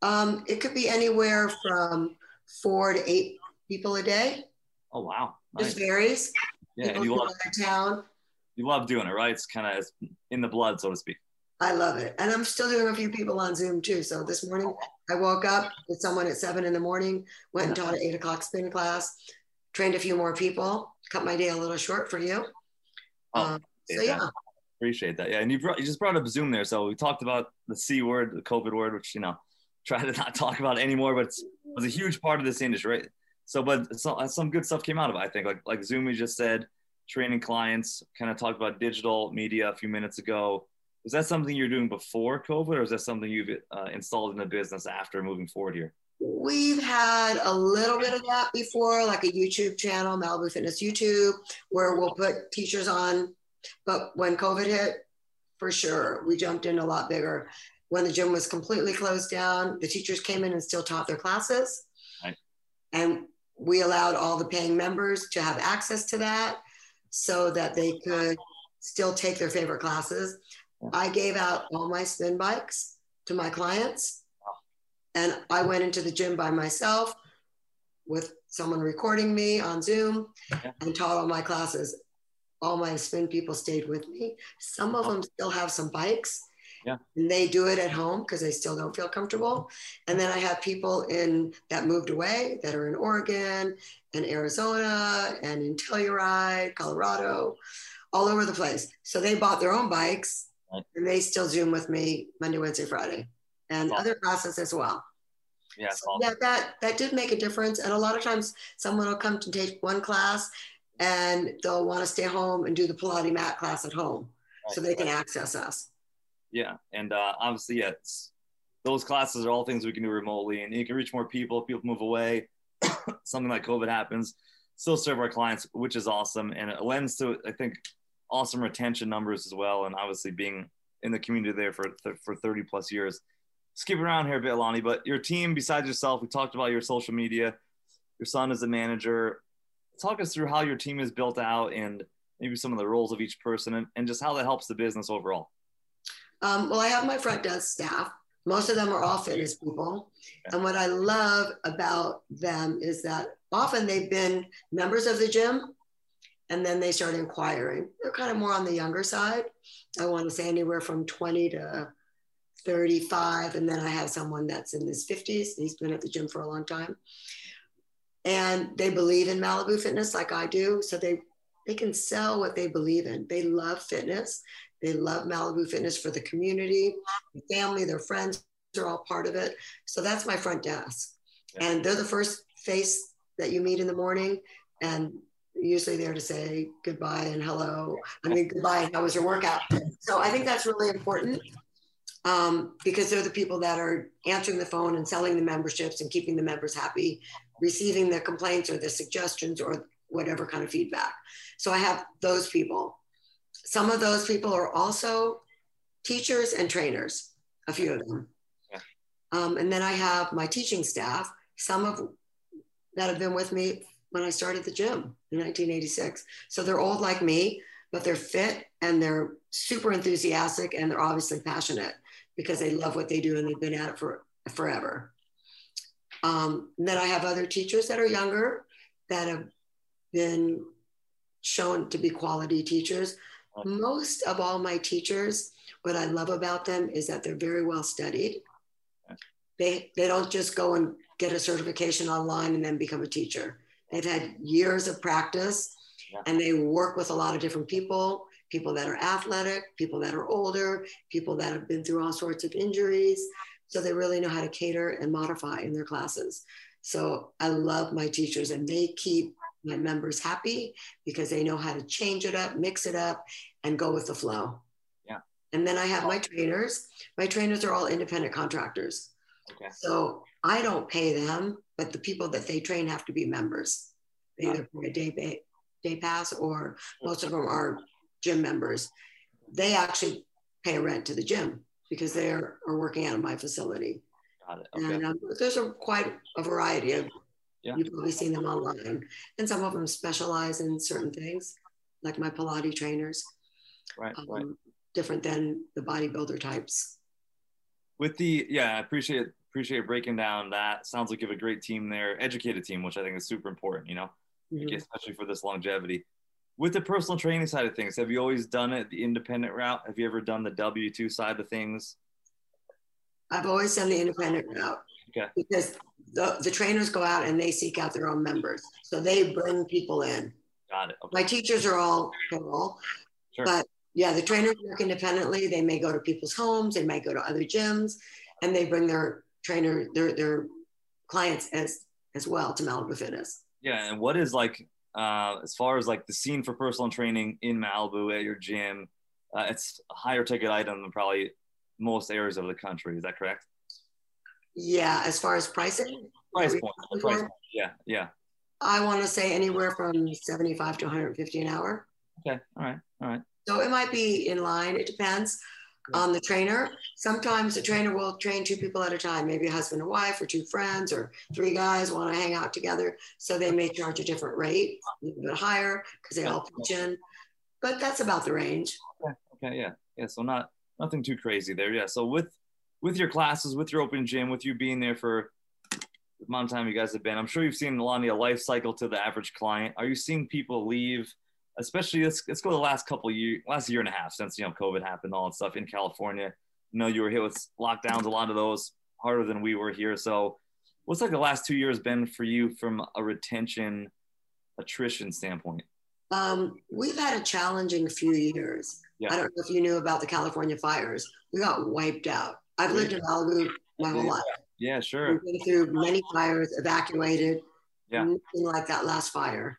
F: Um, it could be anywhere from four to eight people a day.
E: Oh, wow. Nice.
F: Just varies.
E: Yeah.
F: People
E: And you
F: from
E: love,
F: out of town.
E: You love doing it, right? It's kind of in the blood, so to speak.
F: I love it. And I'm still doing a few people on Zoom too. So this morning I woke up with someone at seven in the morning, went and taught an eight o'clock spin class, trained a few more people, cut my day a little short for you.
E: Oh,
F: Um, so
E: Yeah.
F: yeah,
E: Appreciate that. Yeah, and you brought, you just brought up Zoom there. So we talked about the C word, the COVID word, which you know, try to not talk about anymore, but it's, it was a huge part of this industry, right? So, but so, some good stuff came out of it. I think, like like Zoom, we just said, training clients. Kind of talked about digital media a few minutes ago. Was that something you're doing before COVID, or is that something you've uh, installed in the business after moving forward here?
F: we've had a little bit of that before, like a YouTube channel, Malibu Fitness YouTube, where we'll put teachers on. But when COVID hit, for sure, we jumped in a lot bigger. When the gym was completely closed down, the teachers came in and still taught their classes.
E: Right.
F: And we allowed all the paying members to have access to that so that they could still take their favorite classes. I gave out all my spin bikes to my clients. And I went into the gym by myself with someone recording me on Zoom and taught all my classes. All my spin people stayed with me. Some of them still have some bikes.
E: Yeah.
F: And they do it at home because they still don't feel comfortable. And then I have people in that moved away that are in Oregon and Arizona and in Telluride, Colorado, all over the place. So they bought their own bikes
E: Right.
F: and they still Zoom with me Monday, Wednesday, Friday, and
E: Awesome.
F: other classes as well.
E: Yeah,
F: So,
E: awesome.
F: yeah, that that did make a difference. And a lot of times, someone will come to take one class, and they'll want to stay home and do the Pilates mat class at home, so they can
E: right.
F: access us.
E: Yeah, and uh, obviously, yeah, those classes are all things we can do remotely, and you can reach more people. People move away. Something like COVID happens, still serve our clients, which is awesome, and it lends to I think awesome retention numbers as well. And obviously, being in the community there for for 30 plus years. Skip around here a bit, Lonni, but your team, besides yourself, we talked about your social media. Your son is a manager. Talk us through how your team is built out and maybe some of the roles of each person and, and just how that helps the business overall.
F: Um, well, I have my front desk staff. Most of them are all fitness people. And what I love about them is that often they've been members of the gym and then they start inquiring. They're kind of more on the younger side. I want to say anywhere from 20 to 35. And then I have someone that's in his 50s. He's been at the gym for a long time. And they believe in Malibu fitness like I do. So they, they can sell what they believe in. They love fitness. They love Malibu fitness for the community, the family, their friends are all part of it. So that's my front desk.
E: Yeah.
F: And they're the first face that you meet in the morning. And usually there to say goodbye and hello. I mean, goodbye and how was your workout? So I think that's really important um, because they're the people that are answering the phone and selling the memberships and keeping the members happy, receiving the complaints or the suggestions or whatever kind of feedback. So I have those people. Some of those people are also teachers and trainers, a few of them.
E: Yeah.
F: Um, and then I have my teaching staff, some of that have been with me when I started the gym in 1986. So they're old like me, but they're fit and they're super enthusiastic and they're obviously passionate because they love what they do and they've been at it for forever. Um, then I have other teachers that are younger that have been shown to be quality teachers. Most of all my teachers, what I love about them is that they're very well studied. They, they don't just go and get a certification online and then become a teacher. They've had years of practice and they work with a lot of different people people that are athletic, people that are older, people that have been through all sorts of injuries. So they really know how to cater and modify in their classes. So I love my teachers and they keep my members happy because they know how to change it up, mix it up, and go with the flow.
E: Yeah.
F: And then I have my trainers. My trainers are all independent contractors.
E: Okay.
F: So I don't pay them, but the people that they train have to be members. They either pay a day, day pass or most of them are gym members. They actually pay a rent to the gym because they are, are working out of my facility.
E: Got it. Okay.
F: And um, there's a quite a variety of,
E: Yeah.
F: you've probably seen them online. And some of them specialize in certain things, like my Pilates trainers,
E: right.
F: um,
E: Right.
F: different than the bodybuilder types.
E: With the yeah, I appreciate appreciate breaking down that. Sounds like you have a great team there, educated team, which I think is super important. You know,
F: Mhm.
E: especially for this longevity. With the personal training side of things, have you always done it the independent route? Have you ever done the W two side of things?
F: I've always done the independent route.
E: Okay.
F: Because the, the trainers go out and they seek out their own members. So they bring people in.
E: Got it. Okay.
F: My teachers are all payroll.
E: Sure.
F: But yeah, the trainers work independently. They may go to people's homes, they may go to other gyms, and they bring their trainer, their their clients as as well to Malibu Fitness.
E: Yeah, and what is like uh, as far as like the scene for personal training in Malibu at your gym? Uh, it's a higher ticket item than probably most areas of the country. Is that correct?
F: Yeah, as far as pricing,
E: Price point. Price point. Yeah. Yeah.
F: I want to say anywhere from 75 to 150 an hour.
E: Okay. All right. All right.
F: So it might be in line. It depends on the trainer. Sometimes the trainer will train two people at a time, maybe a husband and wife, or two friends, or three guys want to hang out together. So they may charge a different rate, a little bit higher because they all pitch in. But that's about the range.
E: Okay, Okay, yeah, yeah. So not nothing too crazy there. Yeah. So with with your classes, with your open gym, with you being there for the amount of time you guys have been, I'm sure you've seen a life cycle to the average client. Are you seeing people leave, especially let's let's go the last couple of years, last year and a half since you know COVID happened, all that stuff in California. You know, you were hit with lockdowns, a lot of those harder than we were here. So, what's like the last two years been for you from a retention, attrition standpoint?
F: Um, we've had a challenging few years.
E: Yeah.
F: I don't know if you knew about the California fires. We got wiped out. I've lived in Malibu my whole life.
E: Yeah, sure.
F: We've been through many fires, evacuated.
E: Yeah.
F: Nothing like that last fire.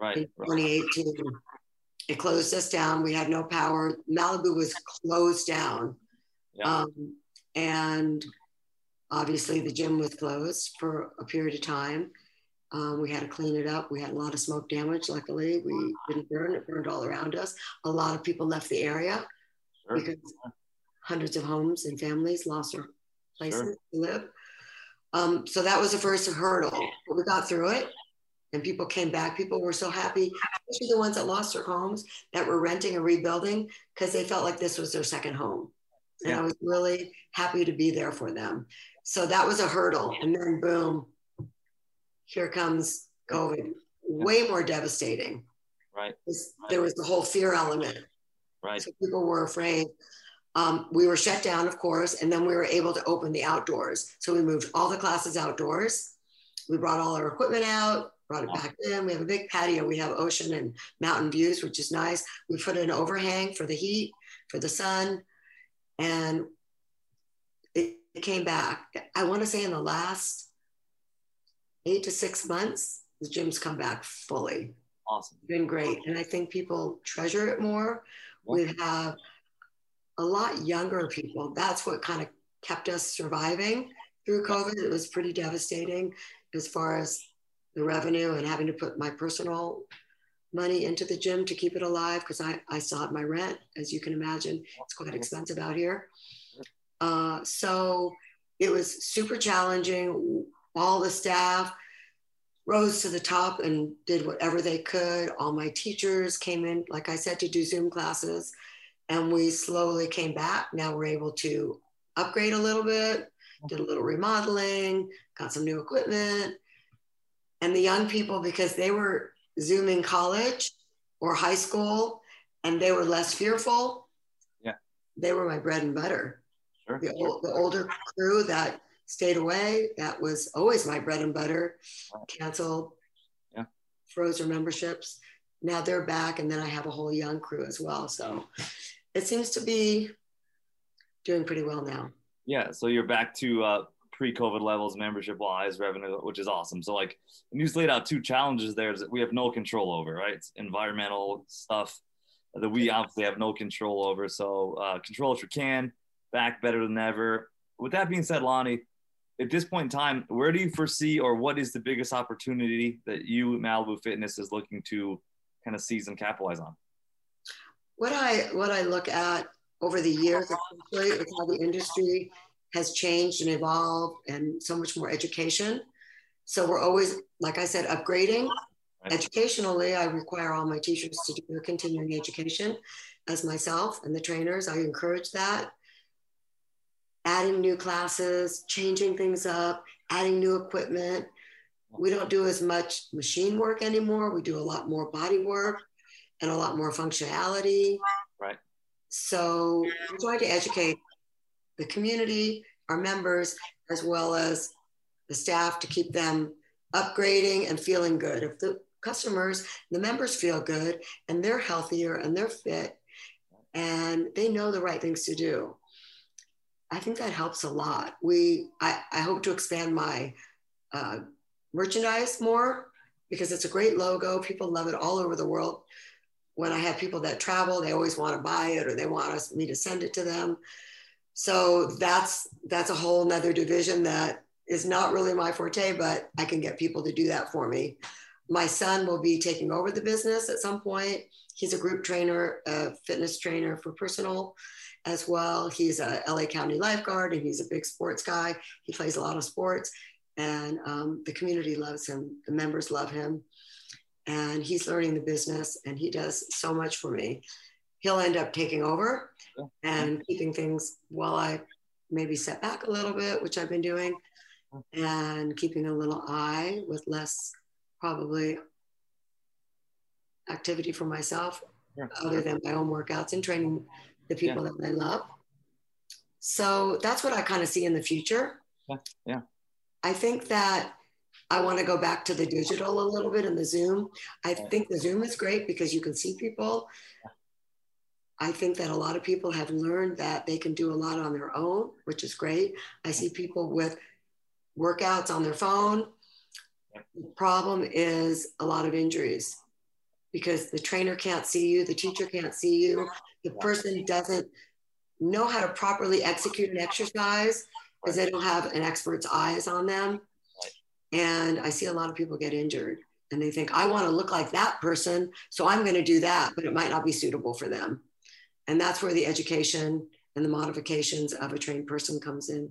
E: Right.
F: in
E: right.
F: 2018. It closed us down. We had no power. Malibu was closed down.
E: Yeah.
F: Um, and obviously, the gym was closed for a period of time. Um, we had to clean it up. We had a lot of smoke damage. Luckily, we didn't burn. It burned all around us. A lot of people left the area
E: Sure.
F: because hundreds of homes and families lost their places
E: Sure.
F: to live. Um, so that was the first hurdle. But we got through it and people came back. People were so happy, especially the ones that lost their homes that were renting and rebuilding because they felt like this was their second home. And
E: Yeah.
F: I was really happy to be there for them. So that was a hurdle. And then boom, here comes COVID. Way more devastating.
E: Right.
F: There was the whole fear element.
E: Right.
F: So people were afraid. Um, we were shut down, of course, and then we were able to open the outdoors. So we moved all the classes outdoors. We brought all our equipment out, brought it back in. We have a big patio. We have ocean and mountain views, which is nice. We put an overhang for the heat, for the sun, and it, it came back. I want to say in the last eight to six months, the gym's come back fully
E: Awesome.
F: been great. And I think people treasure it more. We have a lot younger people. That's what kind of kept us surviving through COVID. It was pretty devastating as far as the revenue and having to put my personal money into the gym to keep it alive because I, I still have my rent, as you can imagine. It's quite expensive out here. Uh, so it was super challenging. All the staff, rose to the top and did whatever they could. All my teachers came in, like I said, to do Zoom classes. And we slowly came back. Now we're able to upgrade a little bit, did a little remodeling, got some new equipment. And the young people, because they were Zooming college or high school and they were less fearful,
E: Yeah.
F: they were my bread and butter.
E: Sure.
F: The, the older crew that stayed away, that was always my bread and butter canceled,
E: Yeah.
F: froze their memberships. Now they're back, and then I have a whole young crew as well. So it seems to be doing pretty well now.
E: Yeah. So you're back to uh, pre-COVID levels, membership-wise, revenue, which is awesome. So like, you just laid out two challenges there that we have no control over, right? It's environmental stuff that we obviously have no control over. So uh, control if you can, back better than ever. With that being said, Lonni, at this point in time, where do you foresee or what is the biggest opportunity that you, Malibu Fitness, is looking to kind of seize and capitalize on?
F: What I what I look at over the years, especially with how the industry has changed and evolved, and so much more education. So we're always, like I said, upgrading. Right. Educationally, I require all my teachers to do continuing education as myself and the trainers. I encourage that adding new classes, changing things up, adding new equipment. We don't do as much machine work anymore. We do a lot more body work and a lot more functionality.
E: Right.
F: So we're trying to educate the community, our members, as well as the staff to keep them upgrading and feeling good. If the customers, the members feel good and they're healthier and they're fit and they know the right things to do, I think that helps a lot. We, I, I hope to expand my uh, merchandise more because it's a great logo. People love it all over the world. When I have people that travel, they always want to buy it or they want us, me to send it to them. So that's that's a whole nother division that is not really my forte, but I can get people to do that for me. My son will be taking over the business at some point. He's a group trainer, a fitness trainer for personal as well. He's a LA County lifeguard and he's a big sports guy. He plays a lot of sports and um, the community loves him. The members love him and he's learning the business and he does so much for me. He'll end up taking over and keeping things while I maybe set back a little bit, which I've been doing, and keeping a little eye with less probably activity for myself other than my own workouts and training the people yeah. that I love. So that's what I kind of see in the future.
E: Yeah. yeah.
F: I think that I want to go back to the digital a little bit and the Zoom. I think the Zoom is great because you can see people. I think that a lot of people have learned that they can do a lot on their own, which is great. I see people with workouts on their phone. The problem is a lot of injuries because the trainer can't see you, the teacher can't see you, the person doesn't know how to properly execute an exercise because they don't have an expert's eyes on them. And I see a lot of people get injured and they think, I want to look like that person, so I'm going to do that, but it might not be suitable for them. And that's where the education and the modifications of a trained person comes in.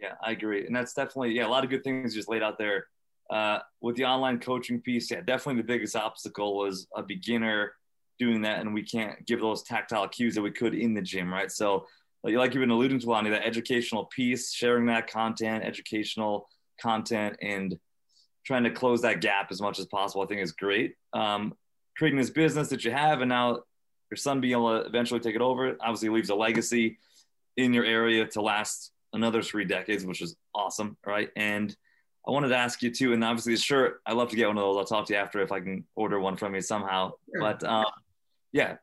E: Yeah, I agree. And that's definitely, yeah, a lot of good things just laid out there. Uh, with the online coaching piece, yeah, definitely the biggest obstacle was a beginner doing that and we can't give those tactile cues that we could in the gym, right? So, like you've been alluding to, Lonni, that educational piece, sharing that content, educational content, and trying to close that gap as much as possible, I think is great. Um, creating this business that you have, and now your son being able to eventually take it over, obviously leaves a legacy in your area to last another three decades, which is awesome, right? And I wanted to ask you too, and obviously the shirt, I love to get one of those. I'll talk to you after if I can order one from you somehow. Sure. But um, yeah,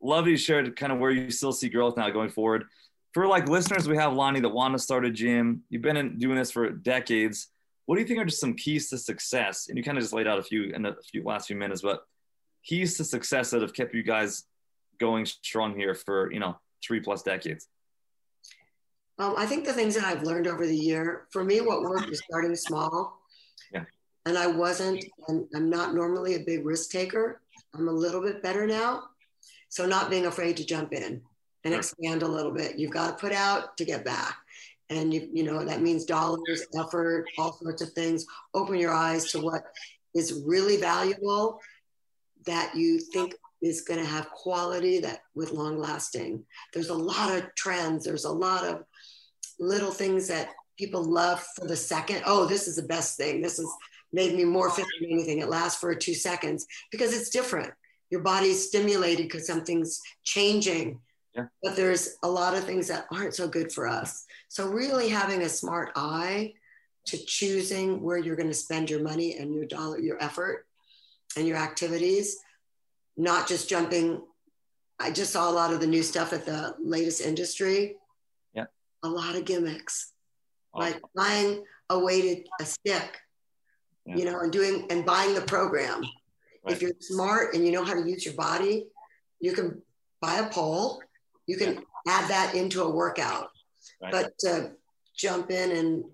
E: love you shared kind of where you still see growth now going forward. For like listeners, we have Lonni that want to start a gym. You've been in, doing this for decades. What do you think are just some keys to success? And you kind of just laid out a few in the few last few minutes, but keys to success that have kept you guys going strong here for you know three plus decades.
F: Um, I think the things that I've learned over the year, for me, what worked is starting small.
E: Yeah.
F: And I wasn't, and I'm not normally a big risk taker. I'm a little bit better now. So not being afraid to jump in and expand a little bit. You've got to put out to get back. And you, you know, that means dollars, effort, all sorts of things. Open your eyes to what is really valuable that you think is going to have quality that with long lasting. There's a lot of trends. There's a lot of little things that people love for the second. Oh, this is the best thing. This has made me more fit than anything. It lasts for two seconds because it's different. Your body's stimulated because something's changing.
E: Yeah.
F: But there's a lot of things that aren't so good for us. So really having a smart eye to choosing where you're going to spend your money and your dollar, your effort and your activities, not just jumping. I just saw a lot of the new stuff at the latest industry
E: yeah.
F: a lot of gimmicks. like buying a weighted a stick,
E: Yeah.
F: you know, and doing and buying the program.
E: Right.
F: If you're smart and you know how to use your body, you can buy a pole. You can add that into a workout.
E: Right.
F: But to jump in and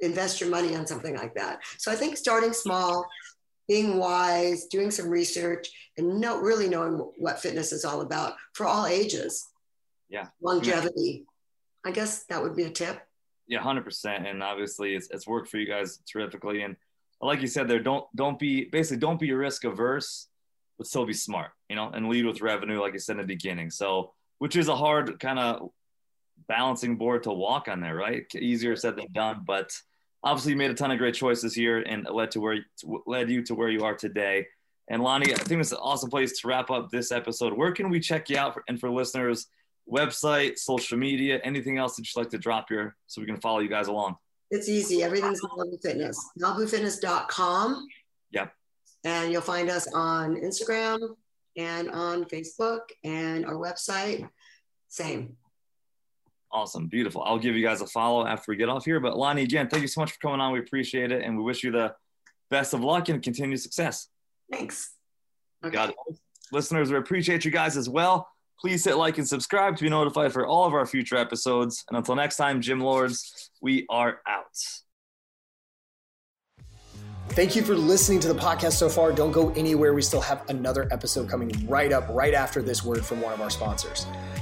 F: invest your money on something like that. So I think starting small, being wise, doing some research, and know, really knowing what fitness is all about for all ages.
E: Yeah.
F: Longevity. I guess that would be a tip.
E: Yeah, hundred percent. And obviously, it's, it's worked for you guys terrifically. And like you said, there don't don't be basically don't be risk averse, but still be smart. You know, and lead with revenue, like you said in the beginning. So, which is a hard kind of balancing board to walk on there, right? Easier said than done, but obviously you made a ton of great choices here and led to where led you to where you are today. And Lonni, I think it's an awesome place to wrap up this episode. Where can we check you out? For, and for listeners, website, social media, anything else that you'd like to drop here so we can follow you guys along?
F: It's easy. Everything's Malibu Fitness. MalibuFitness.com.
E: Yep.
F: And you'll find us on Instagram and on Facebook and our website. Same.
E: Awesome. Beautiful. I'll give you guys a follow after we get off here. But Lonni, again, thank you so much for coming on. We appreciate it. And we wish you the best of luck and continued success.
F: Thanks.
E: Got it. Listeners, we appreciate you guys as well. Please hit like and subscribe to be notified for all of our future episodes. And until next time, Gym Lords, we are out.
A: Thank you for listening to the podcast so far. Don't go anywhere. We still have another episode coming right up, right after this word from one of our sponsors.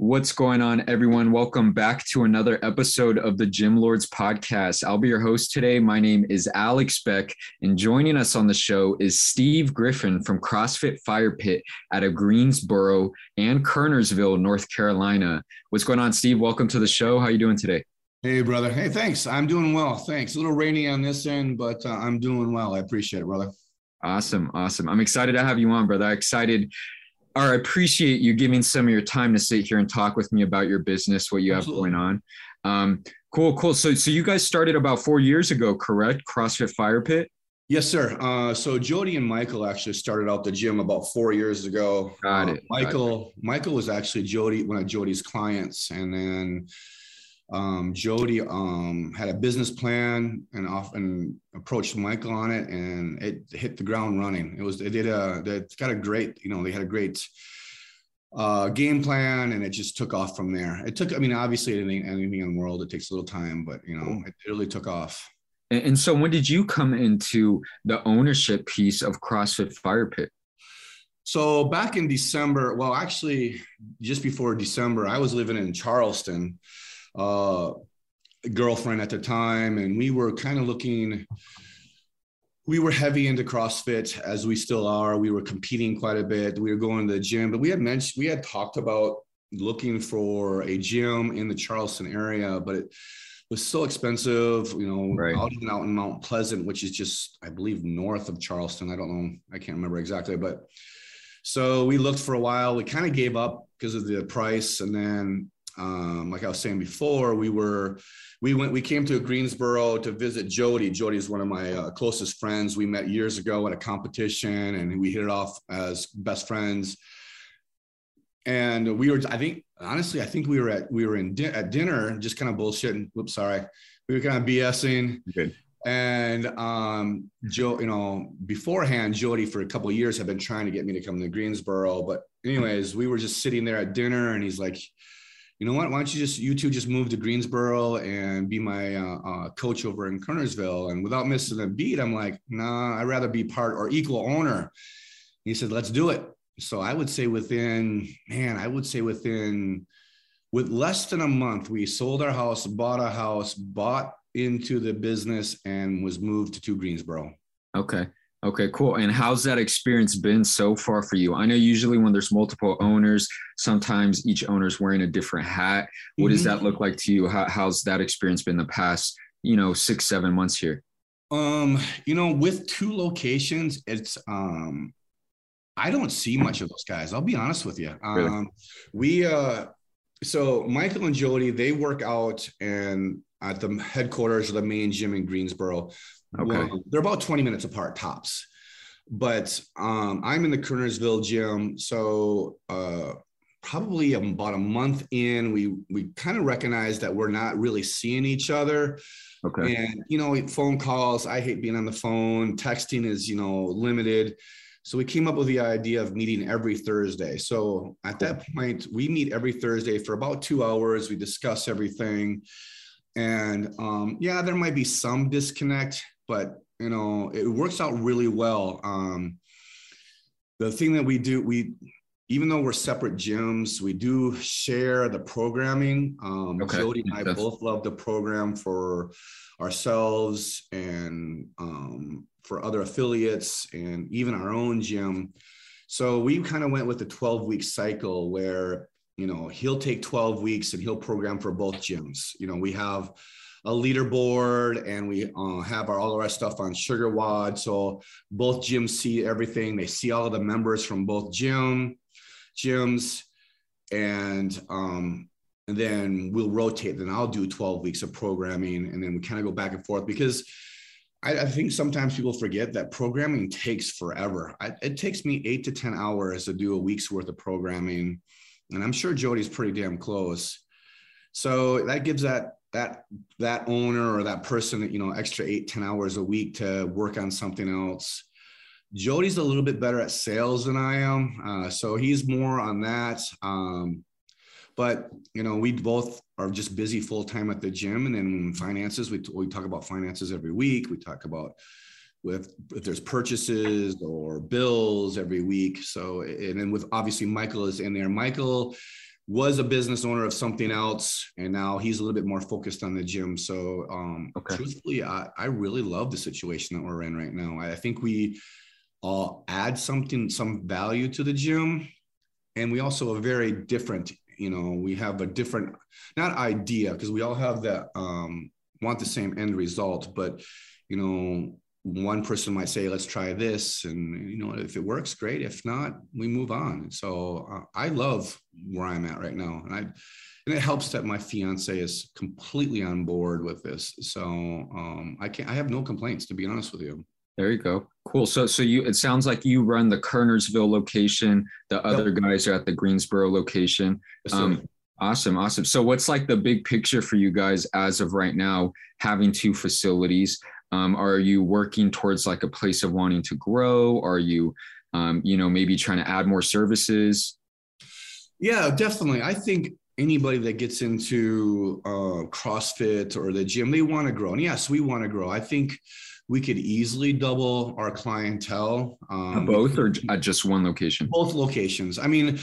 G: What's going on, everyone? Welcome back to another episode of the Gym Lords podcast. I'll be your host today. My name is Alex Beck, and joining us on the show is Steve Griffin from CrossFit Fire Pit out of Greensboro and Kernersville, North Carolina. What's going on, Steve? Welcome to the show. How you doing today?
H: Hey, brother. Hey, thanks. I'm doing well. Thanks. A little rainy on this end, but uh, I'm doing well. I appreciate it, brother.
G: Awesome. Awesome. I'm excited to have you on, brother. I'm excited I appreciate you giving some of your time to sit here and talk with me about your business, what you
H: Absolutely.
G: have going on. Um, cool, cool. So, so you guys started about four years ago, correct? CrossFit Fire Pit.
H: Yes, sir. Uh, so Jody and Michael actually started out the gym about four years ago.
G: Got
H: Uh,
G: it. Got
H: Michael, Michael was actually Jody, one of Jody's clients, and then um, Jody um, had a business plan and often approached Michael on it, and it hit the ground running. It was they did a they got a great you know they had a great uh, game plan, and it just took off from there. It took I mean obviously anything anything in the world it takes a little time, but you know it really took off.
G: And, and so, when did you come into the ownership piece of CrossFit Fire Pit?
H: So back in December, well, actually, just before December, I was living in Charleston, uh, girlfriend at the time, and we were kind of looking. We were heavy into CrossFit as we still are. We were competing quite a bit. We were going to the gym, but we had mentioned we had talked about looking for a gym in the Charleston area, but it was so expensive. You know,
G: Right.
H: out even out in Mount Pleasant, which is just I believe north of Charleston. I don't know. I can't remember exactly, but so we looked for a while. We kind of gave up because of the price, and then, um, like I was saying before, we were we went we came to Greensboro to visit Jody. Jody is one of my uh, closest friends. We met years ago at a competition, and we hit it off as best friends. And we were, I think, honestly, I think we were at we were in di- at dinner, just kind of bullshitting. Whoops, sorry. We were kind of BSing.
G: Good.
H: And um, Joe, you know, beforehand, Jody for a couple of years had been trying to get me to come to Greensboro. But anyways, we were just sitting there at dinner, and he's like, you know what? Why don't you just you two just move to Greensboro and be my uh, uh, coach over in Kernersville? And without missing a beat, I'm like, nah, I'd rather be part or equal owner. He said, let's do it. So I would say within, man, I would say within, with less than a month, we sold our house, bought a house, bought into the business, and was moved to Greensboro.
G: Okay. Okay, cool. And how's that experience been so far for you? I know usually when there's multiple owners, sometimes each owner's wearing a different hat. What mm-hmm. does that look like to you? How, how's that experience been the past, you know, six, seven months here?
H: Um, you know, with two locations, it's um I don't see much of those guys. I'll be honest with you. Um really? we uh so Michael and Jody, they work out and at the headquarters of the main gym in Greensboro. Okay. Well, they're about 20 minutes apart tops. But um, I'm in the Kernersville gym. So uh, probably about a month in, we we kind of recognize that we're not really seeing each other. Okay. And you know, phone calls, I hate being on the phone. Texting is, you know, limited. So we came up with the idea of meeting every Thursday. So at that point, we meet every Thursday for about two hours. We discuss everything. And um, yeah, there might be some disconnect but you know it works out really well. Um, the thing that we do we even though we're separate gyms we do share the programming. Um, okay. jody and i both love the program for ourselves and um, for other affiliates and even our own gym. So we kind of went with the 12 week cycle where you know he'll take 12 weeks and he'll program for both gyms. You know we have a leaderboard and we uh, have our all of our stuff on SugarWOD. So both gyms see everything. They see all of the members from both gym gyms, and um, and then we'll rotate. Then I'll do 12 weeks of programming, and then we kind of go back and forth because. I, I think sometimes people forget that programming takes forever. I, it takes me eight to 10 hours to do a week's worth of programming. And I'm sure Jody's pretty damn close. So that gives that that that owner or that person you know extra eight ten hours a week to work on something else. Jody's a little bit better at sales than i am uh, so he's more on that um, but you know we both are just busy full time at the gym and then finances we, we talk about finances every week. We talk about with if there's purchases or bills every week. So and then with obviously michael is in there. Michael was a business owner of something else and now he's a little bit more focused on the gym so um okay. truthfully I, I really love the situation that we're in right now i think we all add something some value to the gym and we also are very different you know we have a different not idea because we all have that um want the same end result but you know one person might say let's try this and you know if it works great. If not we move on. So uh, i love where i'm at right now and i and it helps that my fiance is completely on board with this. So um, i can't i have no complaints to be honest with you.
G: There you go. Cool. So so you it sounds like you run the kernersville location. The other yep. guys are at the greensboro location. Yes, um, awesome awesome. So what's like the big picture for you guys as of right now having two facilities um, are you working towards like a place of wanting to grow? Are you, um, you know, maybe trying to add more services?
H: Yeah, definitely. I think anybody that gets into uh, CrossFit or the gym, they want to grow. And yes, we want to grow. I think we could easily double our clientele.
G: Um, both or at just one location?
H: Both locations. I mean,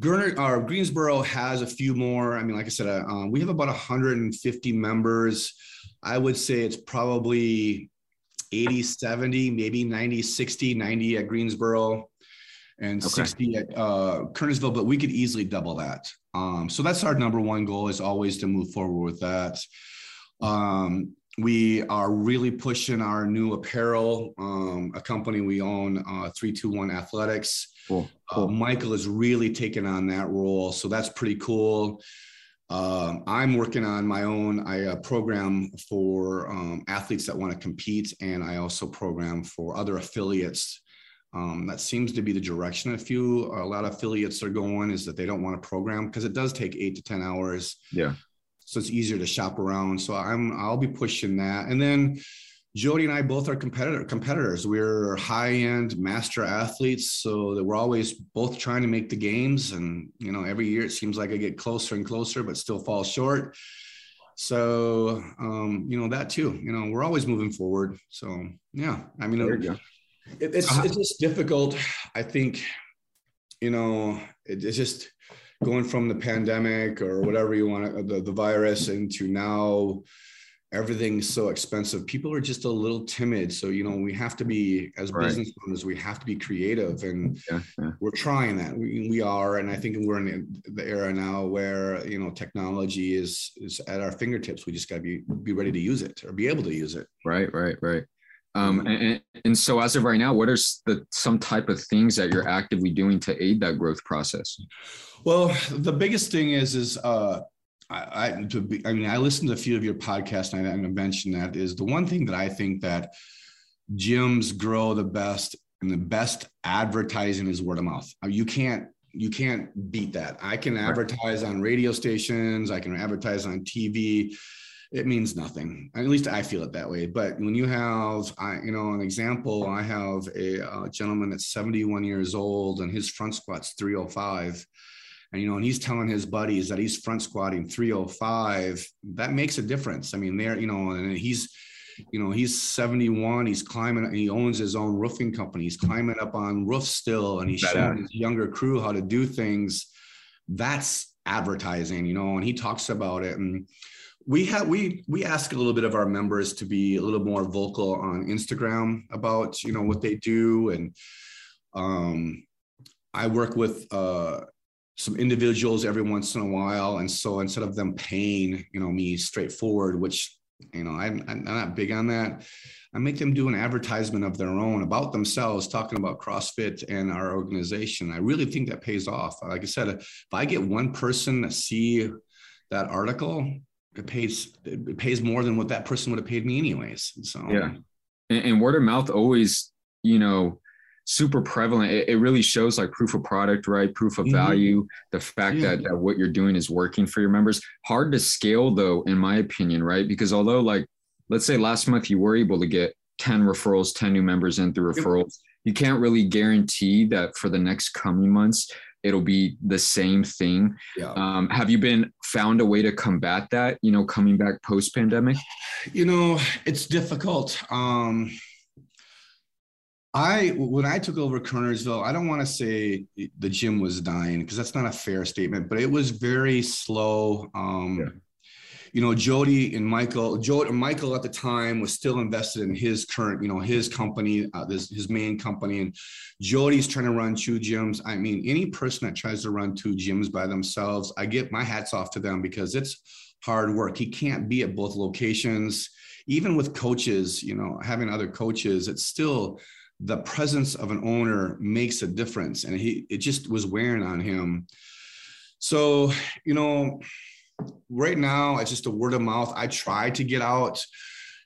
H: Gurner, or Greensboro has a few more. I mean, like I said, uh, we have about 150 members. I would say it's probably 80, 70, maybe 90, 60, 90 at Greensboro and okay. 60 at uh, Kernersville, but we could easily double that. Um, so that's our number one goal is always to move forward with that. Um, we are really pushing our new apparel, um, a company we own, uh, 321 Athletics. Cool. cool. Uh, Michael is really taking on that role. So that's pretty cool. Um, I'm working on my own. I uh, program for um, athletes that want to compete, and I also program for other affiliates. Um, that seems to be the direction a few, a lot of affiliates are going is that they don't want to program because it does take eight to 10 hours.
G: Yeah.
H: So it's easier to shop around. So I'm, I'll be pushing that. And then Jody and I both are competitor competitors. We're high end master athletes, so that we're always both trying to make the games. And you know, every year it seems like I get closer and closer, but still fall short. So um, you know that too. You know, we're always moving forward. So yeah, I mean, it, it's uh-huh. it's just difficult. I think, you know, it, it's just going from the pandemic or whatever you want the, the virus into now everything's so expensive. People are just a little timid. So you know we have to be as right. business owners we have to be creative and yeah, yeah. we're trying that. We, we are and i think we're in the era now where you know technology is is at our fingertips. We just got to be be ready to use it or be able to use it.
G: Right right right. Um, mm-hmm. and, and so as of right now what are the some type of things that you're actively doing to aid that growth process?
H: Well the biggest thing is is uh I, I, to be, I mean, I listened to a few of your podcasts and I, and I mention that is the one thing that I think that gyms grow the best and the best advertising is word of mouth. Uh, you can't, you can't beat that. I can advertise on radio stations. I can advertise on TV. It means nothing. At least I feel it that way. But when you have, I, you know, an example, I have a, a gentleman that's 71 years old and his front squat's 305 and you know, and he's telling his buddies that he's front squatting 305. That makes a difference. I mean, there, you know, and he's, you know, he's 71. He's climbing, he owns his own roofing company. He's climbing up on roofs still, and he's showing his younger crew how to do things. That's advertising, you know, and he talks about it. And we have we we ask a little bit of our members to be a little more vocal on Instagram about you know what they do and um I work with uh some individuals every once in a while. And so instead of them paying, you know, me straightforward, which, you know, I'm, I'm not big on that. I make them do an advertisement of their own about themselves, talking about CrossFit and our organization. I really think that pays off. Like I said, if I get one person to see that article, it pays it pays more than what that person would have paid me anyways. So
G: yeah, and, and word of mouth always, you know, super prevalent. It, it, really shows like proof of product, right? Proof of mm-hmm. value, the fact yeah. that, that what you're doing is working for your members. Hard to scale though, in my opinion, right? Because although like, let's say last month you were able to get 10 referrals, 10 new members in through referrals, you can't really guarantee that for the next coming months, it'll be the same thing. Yeah. Um, have you been found a way to combat that, you know, coming back post pandemic?
H: You know, it's difficult. Um, I when I took over Kernersville, I don't want to say the gym was dying because that's not a fair statement, but it was very slow. Um, yeah. You know, Jody and Michael, Jody, and Michael at the time was still invested in his current, you know, his company, uh, this, his main company, and Jody's trying to run two gyms. I mean, any person that tries to run two gyms by themselves, I get my hats off to them because it's hard work. He can't be at both locations, even with coaches. You know, having other coaches, it's still the presence of an owner makes a difference. And he it just was wearing on him. So you know right now it's just a word of mouth. I try to get out.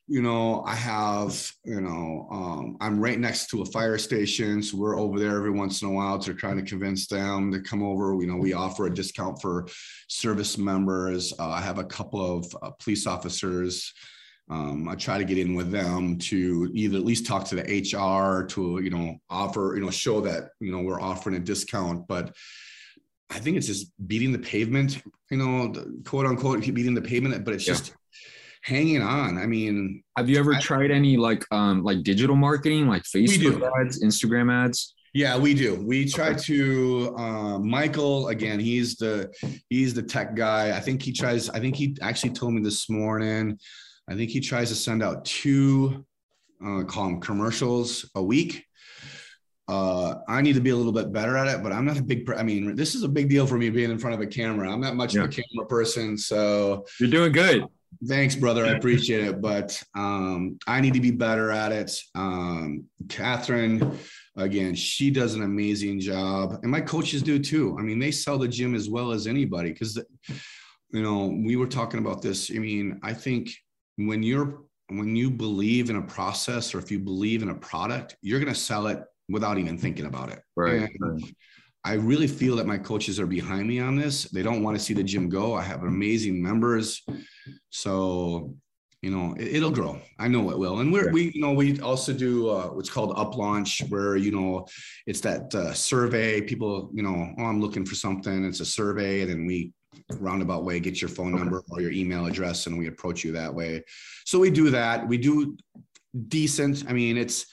H: You know i have you know um, i'm right next to a fire station. So we're over there every once in a while to try to convince them to come over. You know we offer a discount for service members. Uh, i have a couple of uh, police officers um, I try to get in with them to either at least talk to the HR to you know offer you know show that you know we're offering a discount, but I think it's just beating the pavement, you know, quote unquote beating the pavement, but it's yeah. just hanging on. I mean,
G: have you ever I, tried any like um like digital marketing, like Facebook ads, Instagram ads?
H: Yeah, we do. We try to. Uh, Michael again. He's the he's the tech guy. I think he tries. I think he actually told me this morning I think he tries to send out two, uh, call them commercials a week. Uh, I need to be a little bit better at it, but I'm not a big. I mean, this is a big deal for me being in front of a camera. I'm not much yeah. of a camera person, so
G: you're doing good.
H: Thanks, brother. I appreciate it, but um, I need to be better at it. Um, Catherine, again, she does an amazing job, and my coaches do too. I mean, they sell the gym as well as anybody because, you know, we were talking about this. I mean, I think when you're when you believe in a process or if you believe in a product, you're going to sell it without even thinking about it.
G: Right.
H: I really feel that my coaches are behind me on this. They don't want to see the gym go. I have amazing members. So, you know it, will grow i know it will and we're we you know we also do uh, what's called UpLaunch where you know it's that uh, survey people you know oh i'm looking for something it's a survey and then we roundabout way get your phone okay. number or your email address and we approach you that way so we do that we do decent i mean it's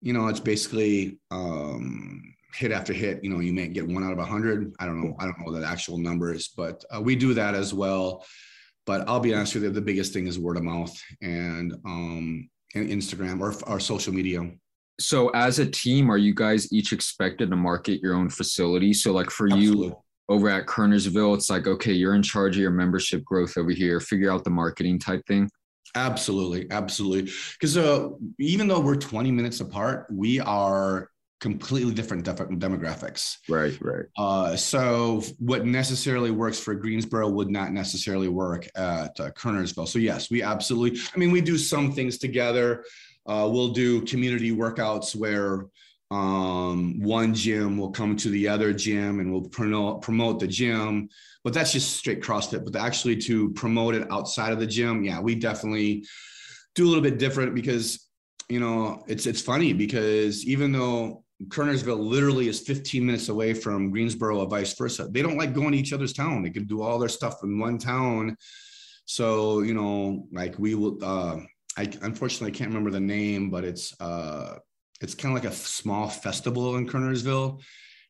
H: you know it's basically um hit after hit you know you may get one out of a hundred i don't know i don't know the actual numbers but uh, we do that as well but I'll be honest with you, the biggest thing is word of mouth and um, and Instagram or our social media.
G: So as a team, are you guys each expected to market your own facility? So like for Absolutely. you over at Kernersville, it's like, okay, you're in charge of your membership growth over here, figure out the marketing type thing.
H: Absolutely, absolutely. Because uh, even though we're 20 minutes apart, we are completely different demographics.
G: Right, right.
H: Uh, so what necessarily works for Greensboro would not necessarily work at uh, Kernersville. So yes, we absolutely. I mean, we do some things together. Uh, we'll do community workouts where um, one gym will come to the other gym and we'll promote promote the gym. But that's just straight CrossFit. But actually to promote it outside of the gym, yeah, we definitely do a little bit different because you know it's it's funny because even though Kernersville literally is 15 minutes away from Greensboro or vice versa. They don't like going to each other's town. They can do all their stuff in one town. So, you know, like we will, uh, I unfortunately I can't remember the name, but it's, uh, it's kind of like a small festival in Kernersville.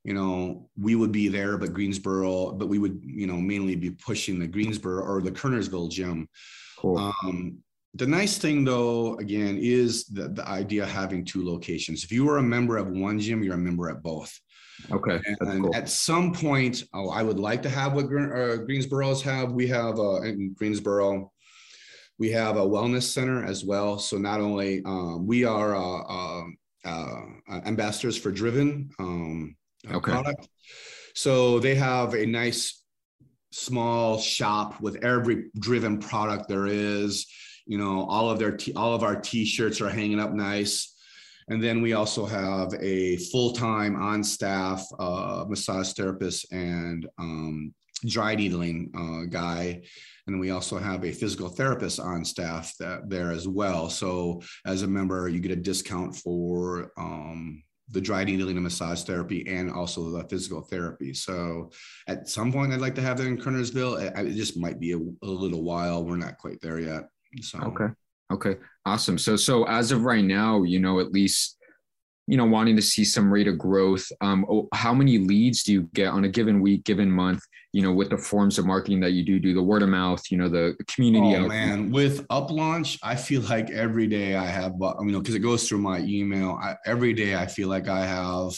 H: You know, we would be there, but Greensboro, but we would, you know, mainly be pushing the Greensboro or the Kernersville gym. Cool. Um, the nice thing though again is the, the idea of having two locations if you are a member of one gym you're a member at both
G: okay
H: and cool. at some point oh, i would like to have what uh, greensboro's have we have uh, in greensboro we have a wellness center as well so not only um, we are uh, uh, uh ambassadors for driven um,
G: okay. product.
H: So they have a nice small shop with every driven product there is. You know all of their t- all of our t-shirts are hanging up nice. And then we also have a full-time on staff uh, massage therapist and um, dry needling uh, guy and we also have a physical therapist on staff that there as well so as a member you get a discount for um, the dry needling and massage therapy and also the physical therapy. So at some point, I'd like to have that in Kernersville. It, just might be a, a, little while. We're not quite there yet. So
G: okay, okay, awesome. So so as of right now, you know, at least you know wanting to see some rate of growth um, oh, how many leads do you get on a given week given month you know with the forms of marketing that you do do the word of mouth you know the community
H: oh, man with UpLaunch i feel like every day i have you know because it goes through my email I, every day i feel like i have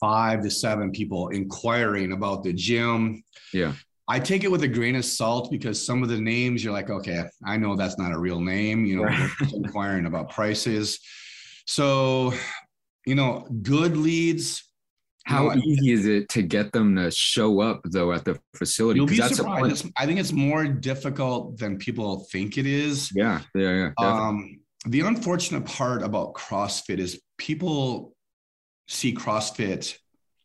H: five to seven people inquiring about the gym
G: yeah
H: I take it with a grain of salt because some of the names you're like, okay, I know that's not a real name. You know, right. inquiring about prices. So, you know, good leads.
G: How you know, easy is it to get them to show up though at the facility?
H: You'll be surprised. I think it's more difficult than people think it is.
G: Yeah, yeah,
H: yeah. Um, the unfortunate part about CrossFit is people see CrossFit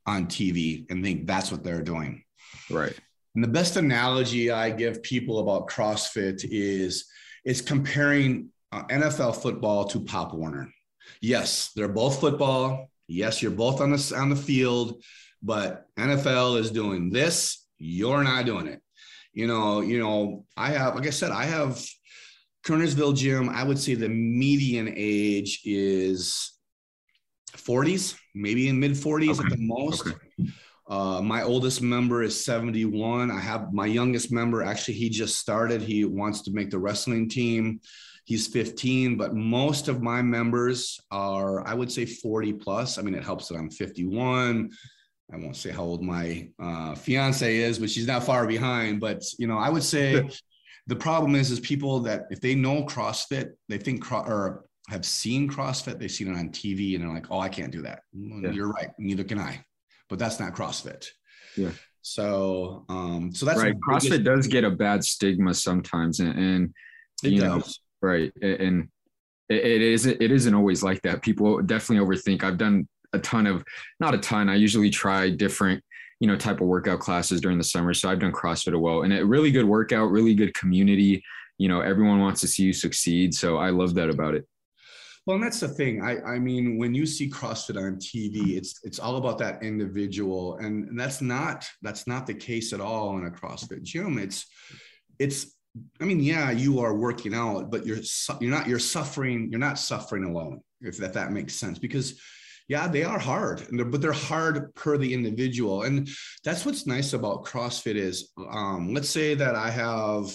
H: on TV and think that's what they're doing.
G: Right.
H: And the best analogy I give people about CrossFit is is comparing uh, NFL football to Pop Warner. Yes, they're both football. Yes, you're both on the on the field, but NFL is doing this. You're not doing it. You know, you know. I have, like I said, I have Kernersville Gym. I would say the median age is 40s, maybe in mid 40s okay. at the most. Okay. Uh, my oldest member is 71. I have my youngest member, actually, he just started. He wants to make the wrestling team. He's 15, but most of my members are, I would say, 40 plus. I mean, it helps that I'm 51. I won't say how old my uh, fiance is, but she's not far behind. But you know, I would say the problem is, is people that if they know CrossFit, they think cro- or have seen CrossFit, they've seen it on TV, and they're like, "Oh, I can't do that." Yeah. You're right. Neither can I but that's not CrossFit.
G: Yeah.
H: So, um, so that's
G: right. CrossFit does get a bad stigma sometimes, and, and you does. Right, and it, isn't it isn't always like that. People definitely overthink. I've done a ton of, not a ton. I usually try different, you know, type of workout classes during the summer. So I've done CrossFit as well, and a really good workout, really good community. you know everyone wants to see you succeed so i love that about it
H: well, and that's the thing. I, I mean, when you see CrossFit on TV, it's it's all about that individual, and, and that's not that's not the case at all in a CrossFit gym. It's it's I mean, yeah, you are working out, but you're you're not you're suffering. You're not suffering alone, if that that makes sense. Because yeah, they are hard, they're, but they're hard per the individual, and that's what's nice about CrossFit is, um, let's say that I have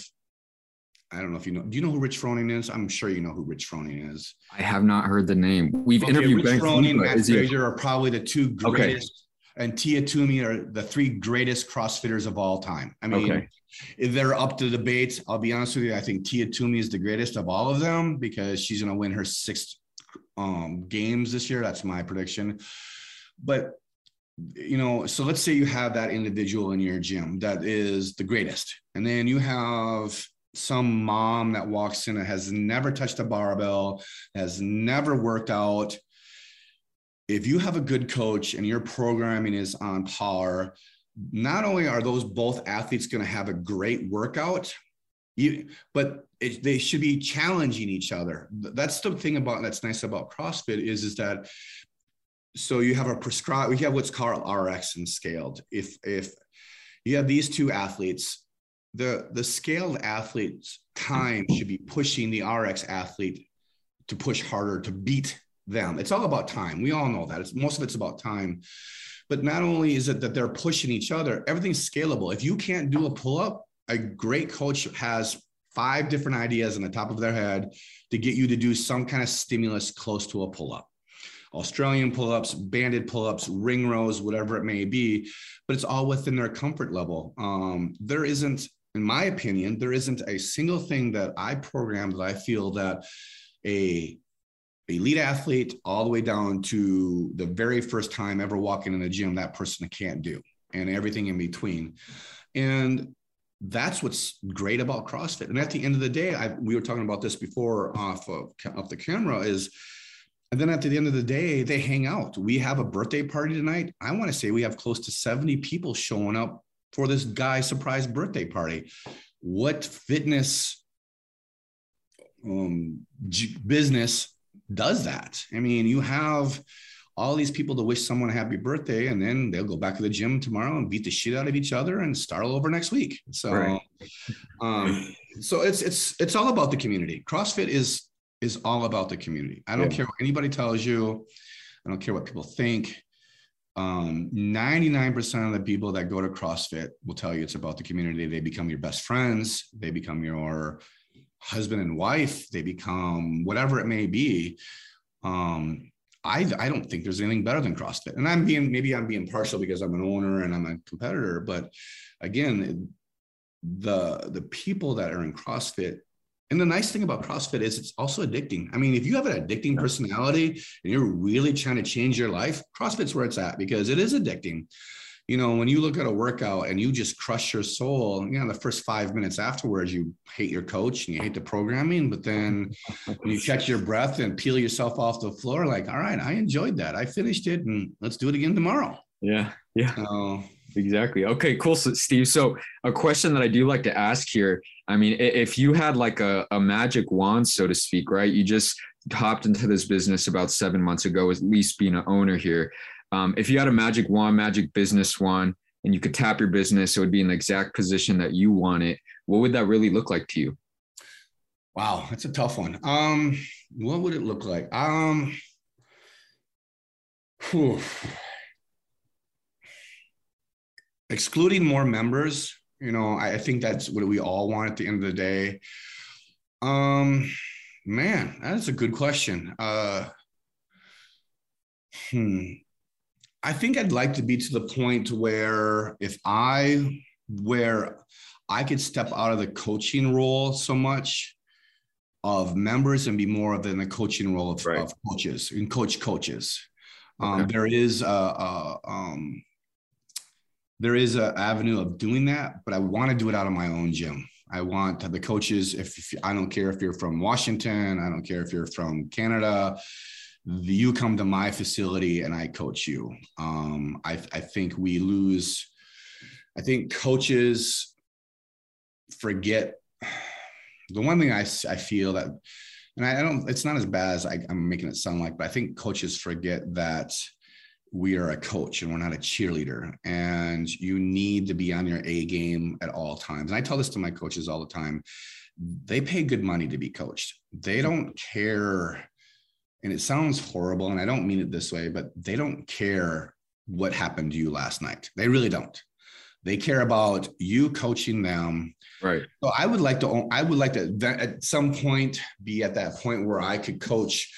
H: I don't know if you know. Do you know who Rich Froning is? I'm sure you know who Rich Froning is.
G: I have not heard the name. We've okay, interviewed
H: Rich ben Froning, Matt Fraser are probably the two greatest, okay. and Tia Toomey are the three greatest CrossFitters of all time. I mean, okay. If they're up to debate, I'll be honest with you. I think Tia Toomey is the greatest of all of them because she's going to win her sixth um, games this year. That's my prediction. But you know, so let's say you have that individual in your gym that is the greatest, and then you have some mom that walks in and has never touched a barbell, has never worked out. If you have a good coach and your programming is on par, not only are those both athletes going to have a great workout, you, but it, they should be challenging each other. That's the thing about that's nice about CrossFit is is that so you have a prescribed we have what's called RX and scaled. If if you have these two athletes the the scaled athlete's time should be pushing the RX athlete to push harder to beat them. It's all about time. We all know that. It's most of it's about time. But not only is it that they're pushing each other, everything's scalable. If you can't do a pull-up, a great coach has five different ideas on the top of their head to get you to do some kind of stimulus close to a pull-up. Australian pull ups, banded pull ups, ring rows, whatever it may be, but it's all within their comfort level. Um, there isn't in my opinion, there isn't a single thing that I program that I feel that a elite athlete all the way down to the very first time ever walking in the gym that person can't do and everything in between. And that's what's great about crossfit. And at the end of the day I, we were talking about this before off of off the camera is and then at the end of the day they hang out. We have a birthday party tonight. I want to say we have close to 70 people showing up for this guy's surprise birthday party. What fitness um, business does that? I mean, you have all these people to wish someone a happy birthday, and then they'll go back to the gym tomorrow and beat the shit out of each other and start all over next week. So, right. um, so it's it's it's all about the community. CrossFit is is all about the community. I don't yeah. care what anybody tells you. I don't care what people think um, 99% of the people that go to CrossFit will tell you it's about the community. They become your best friends, they become your husband and wife, they become whatever it may be. Um, I, I don't think there's anything better than CrossFit. And I'm being, maybe I'm being partial because I'm an owner and I'm a competitor, but again, the, the people that are in CrossFit and the nice thing about CrossFit is it's also addicting. I mean, if you have an addicting personality and you're really trying to change your life, CrossFit's where it's at because it is addicting. You know, when you look at a workout and you just crush your soul, you know, the first five minutes afterwards, you hate your coach and you hate the programming. But then when you catch your breath and peel yourself off the floor, like, all right, I enjoyed that. I finished it and let's do it again tomorrow.
G: Yeah. Yeah. exactly. Okay, cool. So, Steve, so a question that I do like to ask here I mean, if you had like a, a magic wand, so to speak, right? You just hopped into this business about seven months ago, at least being an owner here. Um, if you had a magic wand, magic business wand, and you could tap your business, it would be in the exact position that you want it. What would that really look like to you?
H: Wow, that's a tough one. Um, what would it look like? Um, whew. excluding more members you know, I think that's what we all want at the end of the day. Um, man, that's a good question. Uh, hmm. I think I'd like to be to the point where if I where I could step out of the coaching role so much of members and be more of in the coaching role of, right. of coaches and coach coaches. Um, okay. There is a, a um, there is an avenue of doing that, but I want to do it out of my own gym. I want the coaches, if, if, I don't care if you're from Washington, I don't care if you're from Canada, you come to my facility and I coach you. Um, I, I think we lose, I think coaches forget the one thing I, I feel that, and I, I don't, it's not as bad as I, I'm making it sound like, but I think coaches forget that we are a coach and we're not a cheerleader. And you need to be on your a game at all times. And i tell this to my coaches all the time. They pay good money to be coached. They don't care and it sounds horrible and i don't mean it this way but they don't care what happened to you last night. They really don't. They care about you coaching them.
G: Right.
H: So i would like to i would like to at some point be at that point where i could coach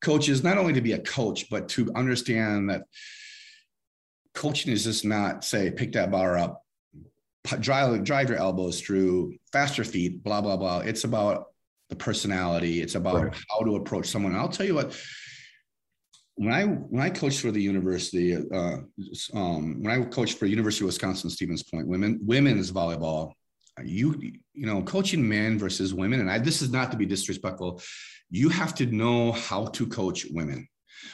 H: coaches not only to be a coach but to understand that coaching is just not say pick that bar up drive drive your elbows through faster feet blah blah blah. It's about the personality it's about right. how to approach someone i'll tell you what when I when I coached for the university, uh, um, when I coached for University of Wisconsin Stevens Point women women's volleyball, you you know coaching men versus women, and I, this is not to be disrespectful, you have to know how to coach women.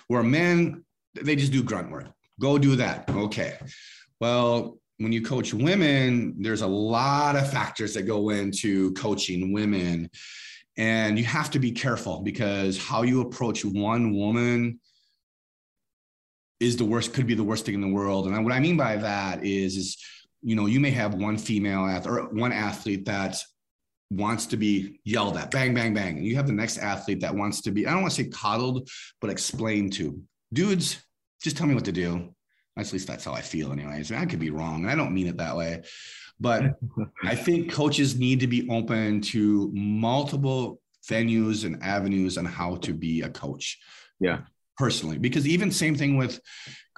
H: Where men they just do grunt work, go do that, okay. Well, when you coach women, there's a lot of factors that go into coaching women. And you have to be careful because how you approach one woman is the worst, could be the worst thing in the world. And what I mean by that is, is you know, you may have one female athlete or one athlete that wants to be yelled at, bang, bang, bang. And you have the next athlete that wants to be, I don't want to say coddled, but explained to. Dudes, just tell me what to do. At least that's how I feel, anyways. I, I could be wrong, and I don't mean it that way. But I think coaches need to be open to multiple venues and avenues on how to be a coach.
G: Yeah.
H: Personally because even same thing with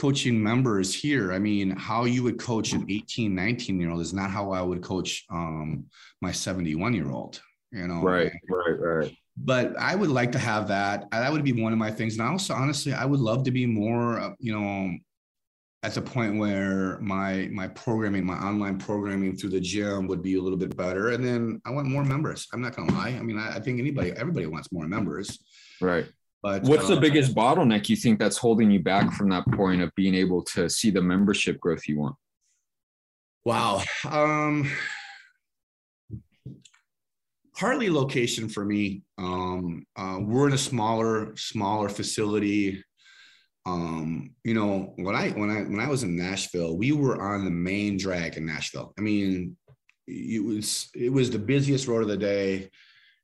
H: coaching members here. I mean how you would coach an 18 19 year old is not how i would coach um my 71 year old you know?
G: Right right right.
H: But i would like to have that. That would be one of my things. And also honestly i would love to be more uh, you know at the point where my my programming my online programming through the gym would be a little bit better and then i want more members i'm not gonna lie i mean i, I think anybody everybody wants more members
G: right but what's uh, the biggest bottleneck you think that's holding you back from that point of being able to see the membership growth you want?
H: Wow. Um, partly location for me. Um, uh, we're in a smaller, smaller facility. Um, you know, when I when I when I was in Nashville, we were on the main drag in Nashville. I mean, it was it was the busiest road of the day,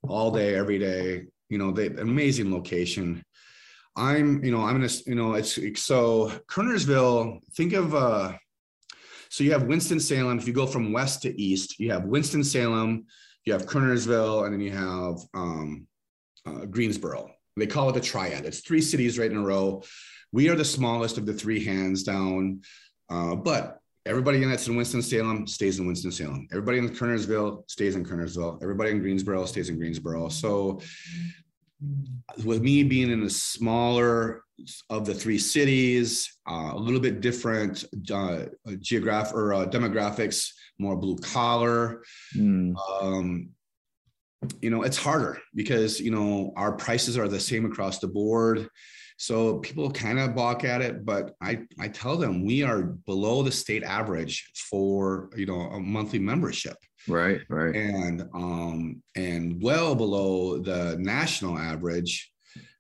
H: all day, every day you know, the amazing location. I'm, you know, I'm in a, you know, it's so Kernersville, think of, uh, so you have Winston-Salem. If you go from west to east, you have Winston-Salem, you have Kernersville, and then you have um, uh, Greensboro. They call it the triad. It's three cities right in a row. We are the smallest of the three hands down. Uh, but Everybody in that's in Winston-Salem stays in Winston-Salem. Everybody in Kernersville stays in Kernersville. Everybody in Greensboro stays in Greensboro. So with me being in the smaller of the three cities, uh, a little bit different uh, geographic or uh, demographics, more blue collar. Mm. Um, you know, it's harder because you know our prices are the same across the board. So people kind of balk at it, but I, I tell them we are below the state average for you know a monthly membership.
G: Right, right.
H: And um and well below the national average.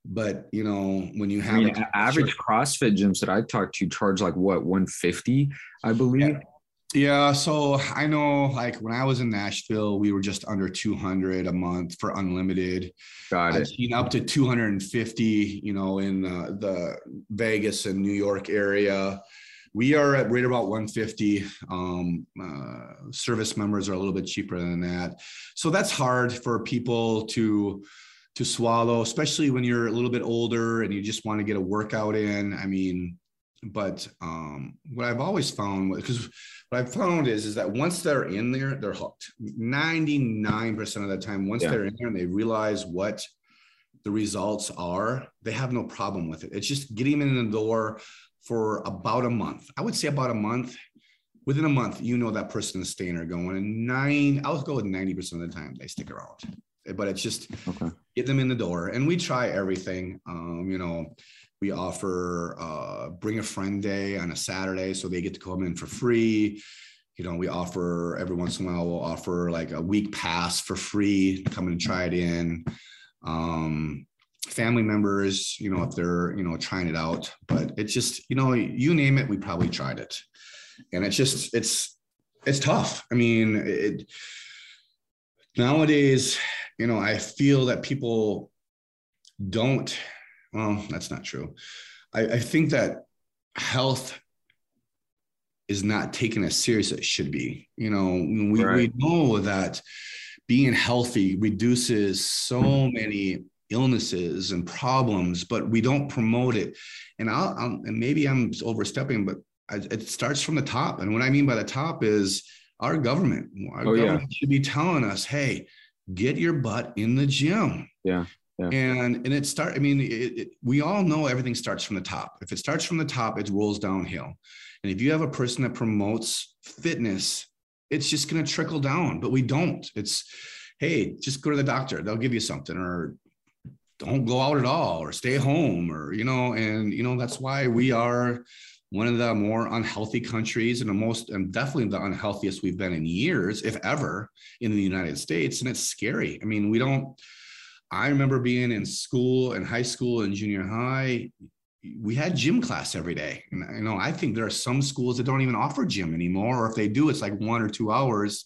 H: But you know, when you have I
G: mean, average CrossFit gyms that I talked to charge like what 150, I believe.
H: Yeah. Yeah, so I know like when I was in Nashville, we were just under 200 a month for unlimited.
G: Got it.
H: I've seen up to 250, you know, in uh, the Vegas and New York area. We are at right about 150. Um, uh, service members are a little bit cheaper than that, so that's hard for people to to swallow, especially when you're a little bit older and you just want to get a workout in. I mean, but um, what I've always found because what I've found is is that once they're in there, they're hooked. Ninety nine percent of the time, once yeah. they're in there and they realize what the results are, they have no problem with it. It's just getting them in the door for about a month. I would say about a month. Within a month, you know that person is staying or going. And nine, I'll go with ninety percent of the time they stick around. But it's just okay. get them in the door, and we try everything. Um, you know we offer uh, bring a friend day on a Saturday, so they get to come in for free. you know, we offer every once in a while, we'll offer like a week pass for free, to come and try it in. Um, family members, you know, if they're, you know, trying it out, but it's just, you know, you name it, we probably tried it. And it's just, it's, it's tough. I mean, it, nowadays, you know, I feel that people don't, well, that's not true. I, I think that health is not taken as serious as it should be. You know, we, right. we know that being healthy reduces so many illnesses and problems, but we don't promote it. And I'll, I'll and maybe I'm overstepping, but I, it starts from the top. And what I mean by the top is our government. Our oh, government yeah. should be telling us, hey, get your butt in the gym.
G: Yeah.
H: Yeah. And and it start. I mean, it, it, we all know everything starts from the top. If it starts from the top, it rolls downhill. And if you have a person that promotes fitness, it's just going to trickle down. But we don't. It's hey, just go to the doctor. They'll give you something, or don't go out at all, or stay home, or you know. And you know that's why we are one of the more unhealthy countries and the most and definitely the unhealthiest we've been in years if ever in the united states and it's scary i mean we don't i remember being in school in high school and junior high we had gym class every day and you know i think there are some schools that don't even offer gym anymore or if they do it's like one or two hours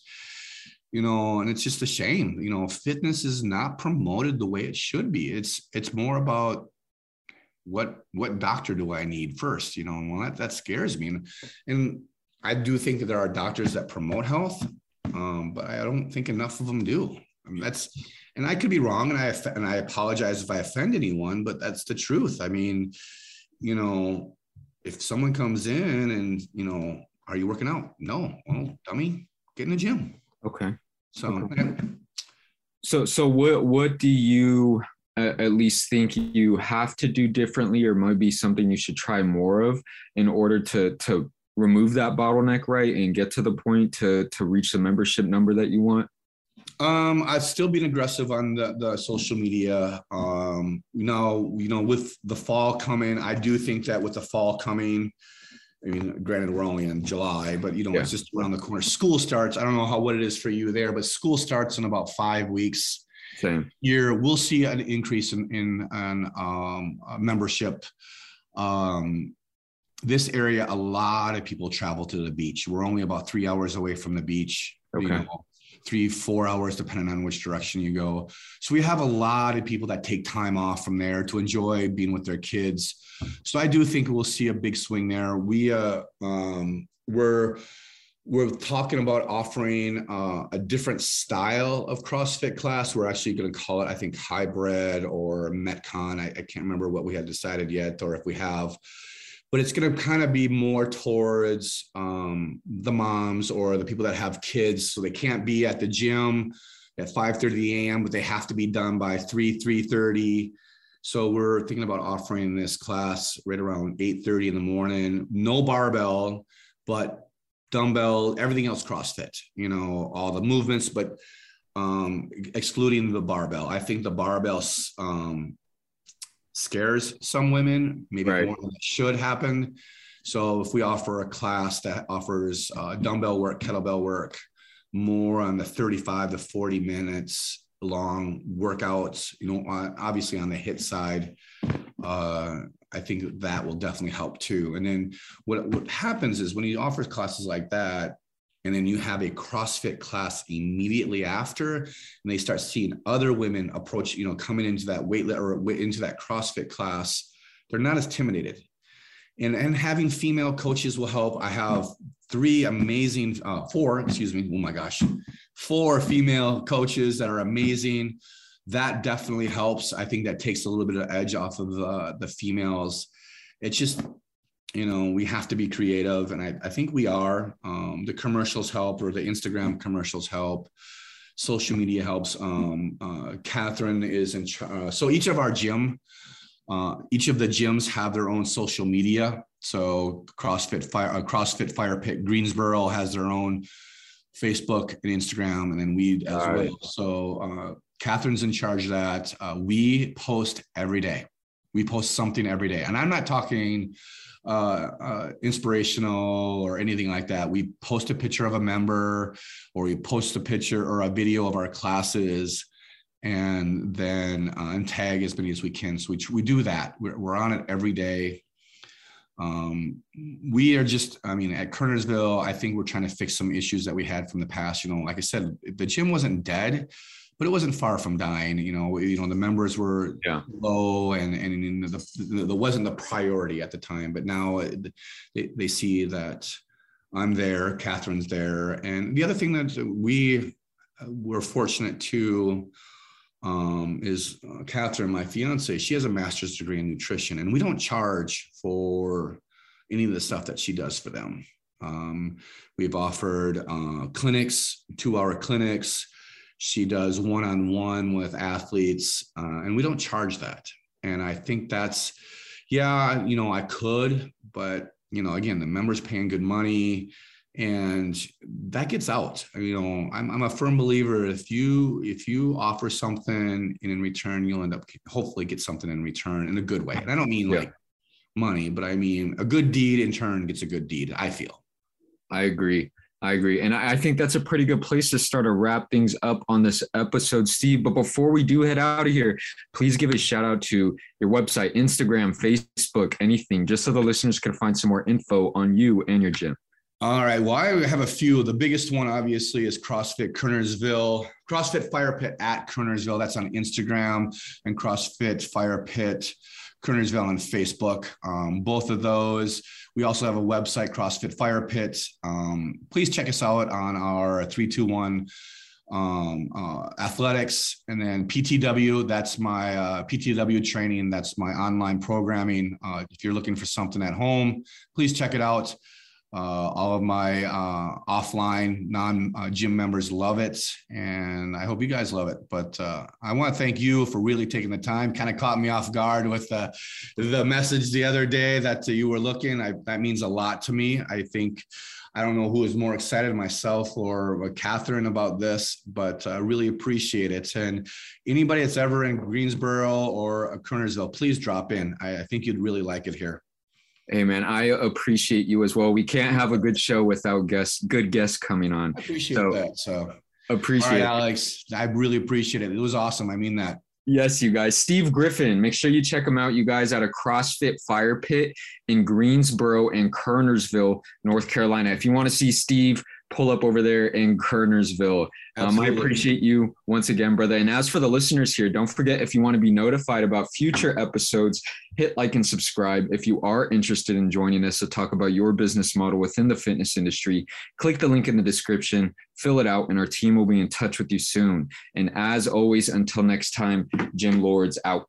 H: you know and it's just a shame you know fitness is not promoted the way it should be it's it's more about what what doctor do I need first? You know, well that that scares me, and, and I do think that there are doctors that promote health, um, but I don't think enough of them do. I mean, that's and I could be wrong, and I and I apologize if I offend anyone, but that's the truth. I mean, you know, if someone comes in and you know, are you working out? No, well, dummy, get in the gym.
G: Okay.
H: So.
G: Okay. So so what what do you at least think you have to do differently or might be something you should try more of in order to to remove that bottleneck right and get to the point to to reach the membership number that you want
H: um i've still been aggressive on the, the social media um you know you know with the fall coming i do think that with the fall coming I mean, granted, we're only in July, but you know, yeah. it's just around the corner. School starts. I don't know how what it is for you there, but school starts in about five weeks.
G: Same.
H: year, we'll see an increase in, in, in um, membership. Um, this area, a lot of people travel to the beach. We're only about three hours away from the beach.
G: Okay. You know,
H: three, four hours, depending on which direction you go. So we have a lot of people that take time off from there to enjoy being with their kids. So I do think we'll see a big swing there. We uh, um, we're we're talking about offering uh, a different style of CrossFit class. We're actually going to call it, I think, hybrid or Metcon. I, I, can't remember what we had decided yet, or if we have. But it's going to kind of be more towards um, the moms or the people that have kids, so they can't be at the gym at 5:30 a.m., but they have to be done by 3 3:30. So we're thinking about offering this class right around 8:30 in the morning. No barbell, but dumbbell, everything else CrossFit, you know, all the movements, but um, excluding the barbell. I think the barbell um, scares some women, maybe right. more than it should happen. So if we offer a class that offers uh, dumbbell work, kettlebell work, more on the 35 to 40 minutes long workouts, you know, obviously on the HIIT side, uh, I think that will definitely help too. And then what, what happens is when he offers classes like that, and then you have a CrossFit class immediately after, and they start seeing other women approach, you know, coming into that weight or into that CrossFit class, they're not as intimidated. And, and having female coaches will help. I have three amazing, uh, four, excuse me, oh my gosh, four female coaches that are amazing that definitely helps. I think that takes a little bit of edge off of uh, the females. It's just, you know, we have to be creative, and I, I think we are. Um, the commercials help, or the Instagram commercials help. Social media helps. Um, uh, Catherine is in. Uh, so each of our gym, uh, each of the gyms have their own social media. So CrossFit Fire, uh, CrossFit Fire Pit Greensboro has their own Facebook and Instagram, and then we as All well. Right. So uh, Catherine's in charge of that. Uh, we post every day. We post something every day. And I'm not talking uh, uh, inspirational or anything like that. We post a picture of a member or we post a picture or a video of our classes and then uh, and tag as many as we can. So we, we do that. We're, we're on it every day. Um, we are just, I mean, at Kernersville, I think we're trying to fix some issues that we had from the past. You know, like I said, the gym wasn't dead, but it wasn't far from dying. You know, you know the members were
G: yeah.
H: low, and and the, the, the wasn't the priority at the time. But now they, they see that I'm there, Catherine's there, and the other thing that we were fortunate to um, is uh, Catherine, my fiance. She has a master's degree in nutrition, and we don't charge for any of the stuff that she does for them. Um, we've offered uh, clinics, two-hour clinics she does one on one with athletes, uh, and we don't charge that. And I think that's, yeah, you know, I could, but, you know, again, the members paying good money and that gets out you know I'm, I'm a firm believer if you if you offer something and in return you'll end up hopefully get something in return in a good way and i don't mean yeah. like money but i mean a good deed in turn gets a good deed i feel
G: i agree I agree. And I think that's a pretty good place to start to wrap things up on this episode, Steve. But before we do head out of here, please give a shout out to your website, Instagram, Facebook, anything, just so the listeners can find some more info on you and your gym.
H: All right. Well, I have a few. The biggest one, obviously, is CrossFit Kernersville, CrossFit Fire Pit at Kernersville. That's on Instagram, and CrossFit Fire Pit Kernersville on Facebook. Um, both of those. We also have a website, CrossFit Fire Pit. Um, please check us out on our 321 um, uh, athletics and then PTW. That's my uh, PTW training. That's my online programming. Uh, if you're looking for something at home, please check it out. Uh, all of my uh, offline non uh, gym members love it, and I hope you guys love it. But uh, I want to thank you for really taking the time. Kind of caught me off guard with uh, the message the other day that you were looking. I, that means a lot to me. I think I don't know who is more excited, myself or Catherine, about this, but I really appreciate it. And anybody that's ever in Greensboro or Kernersville, please drop in. I, I think you'd really like it here.
G: Hey man, I appreciate you as well. We can't have a good show without guests, good guests coming on.
H: I appreciate so, that. So
G: appreciate
H: right, Alex. I really appreciate it. It was awesome. I mean that.
G: Yes, you guys. Steve Griffin, make sure you check him out, you guys, at a CrossFit Fire Pit in Greensboro and Kernersville, North Carolina. If you want to see Steve, pull up over there in Kernersville. Um, I appreciate you once again, brother. And as for the listeners here, don't forget if you want to be notified about future episodes, hit like and subscribe. If you are interested in joining us to talk about your business model within the fitness industry, click the link in the description, fill it out, and our team will be in touch with you soon. And as always, until next time, Gym Lords out.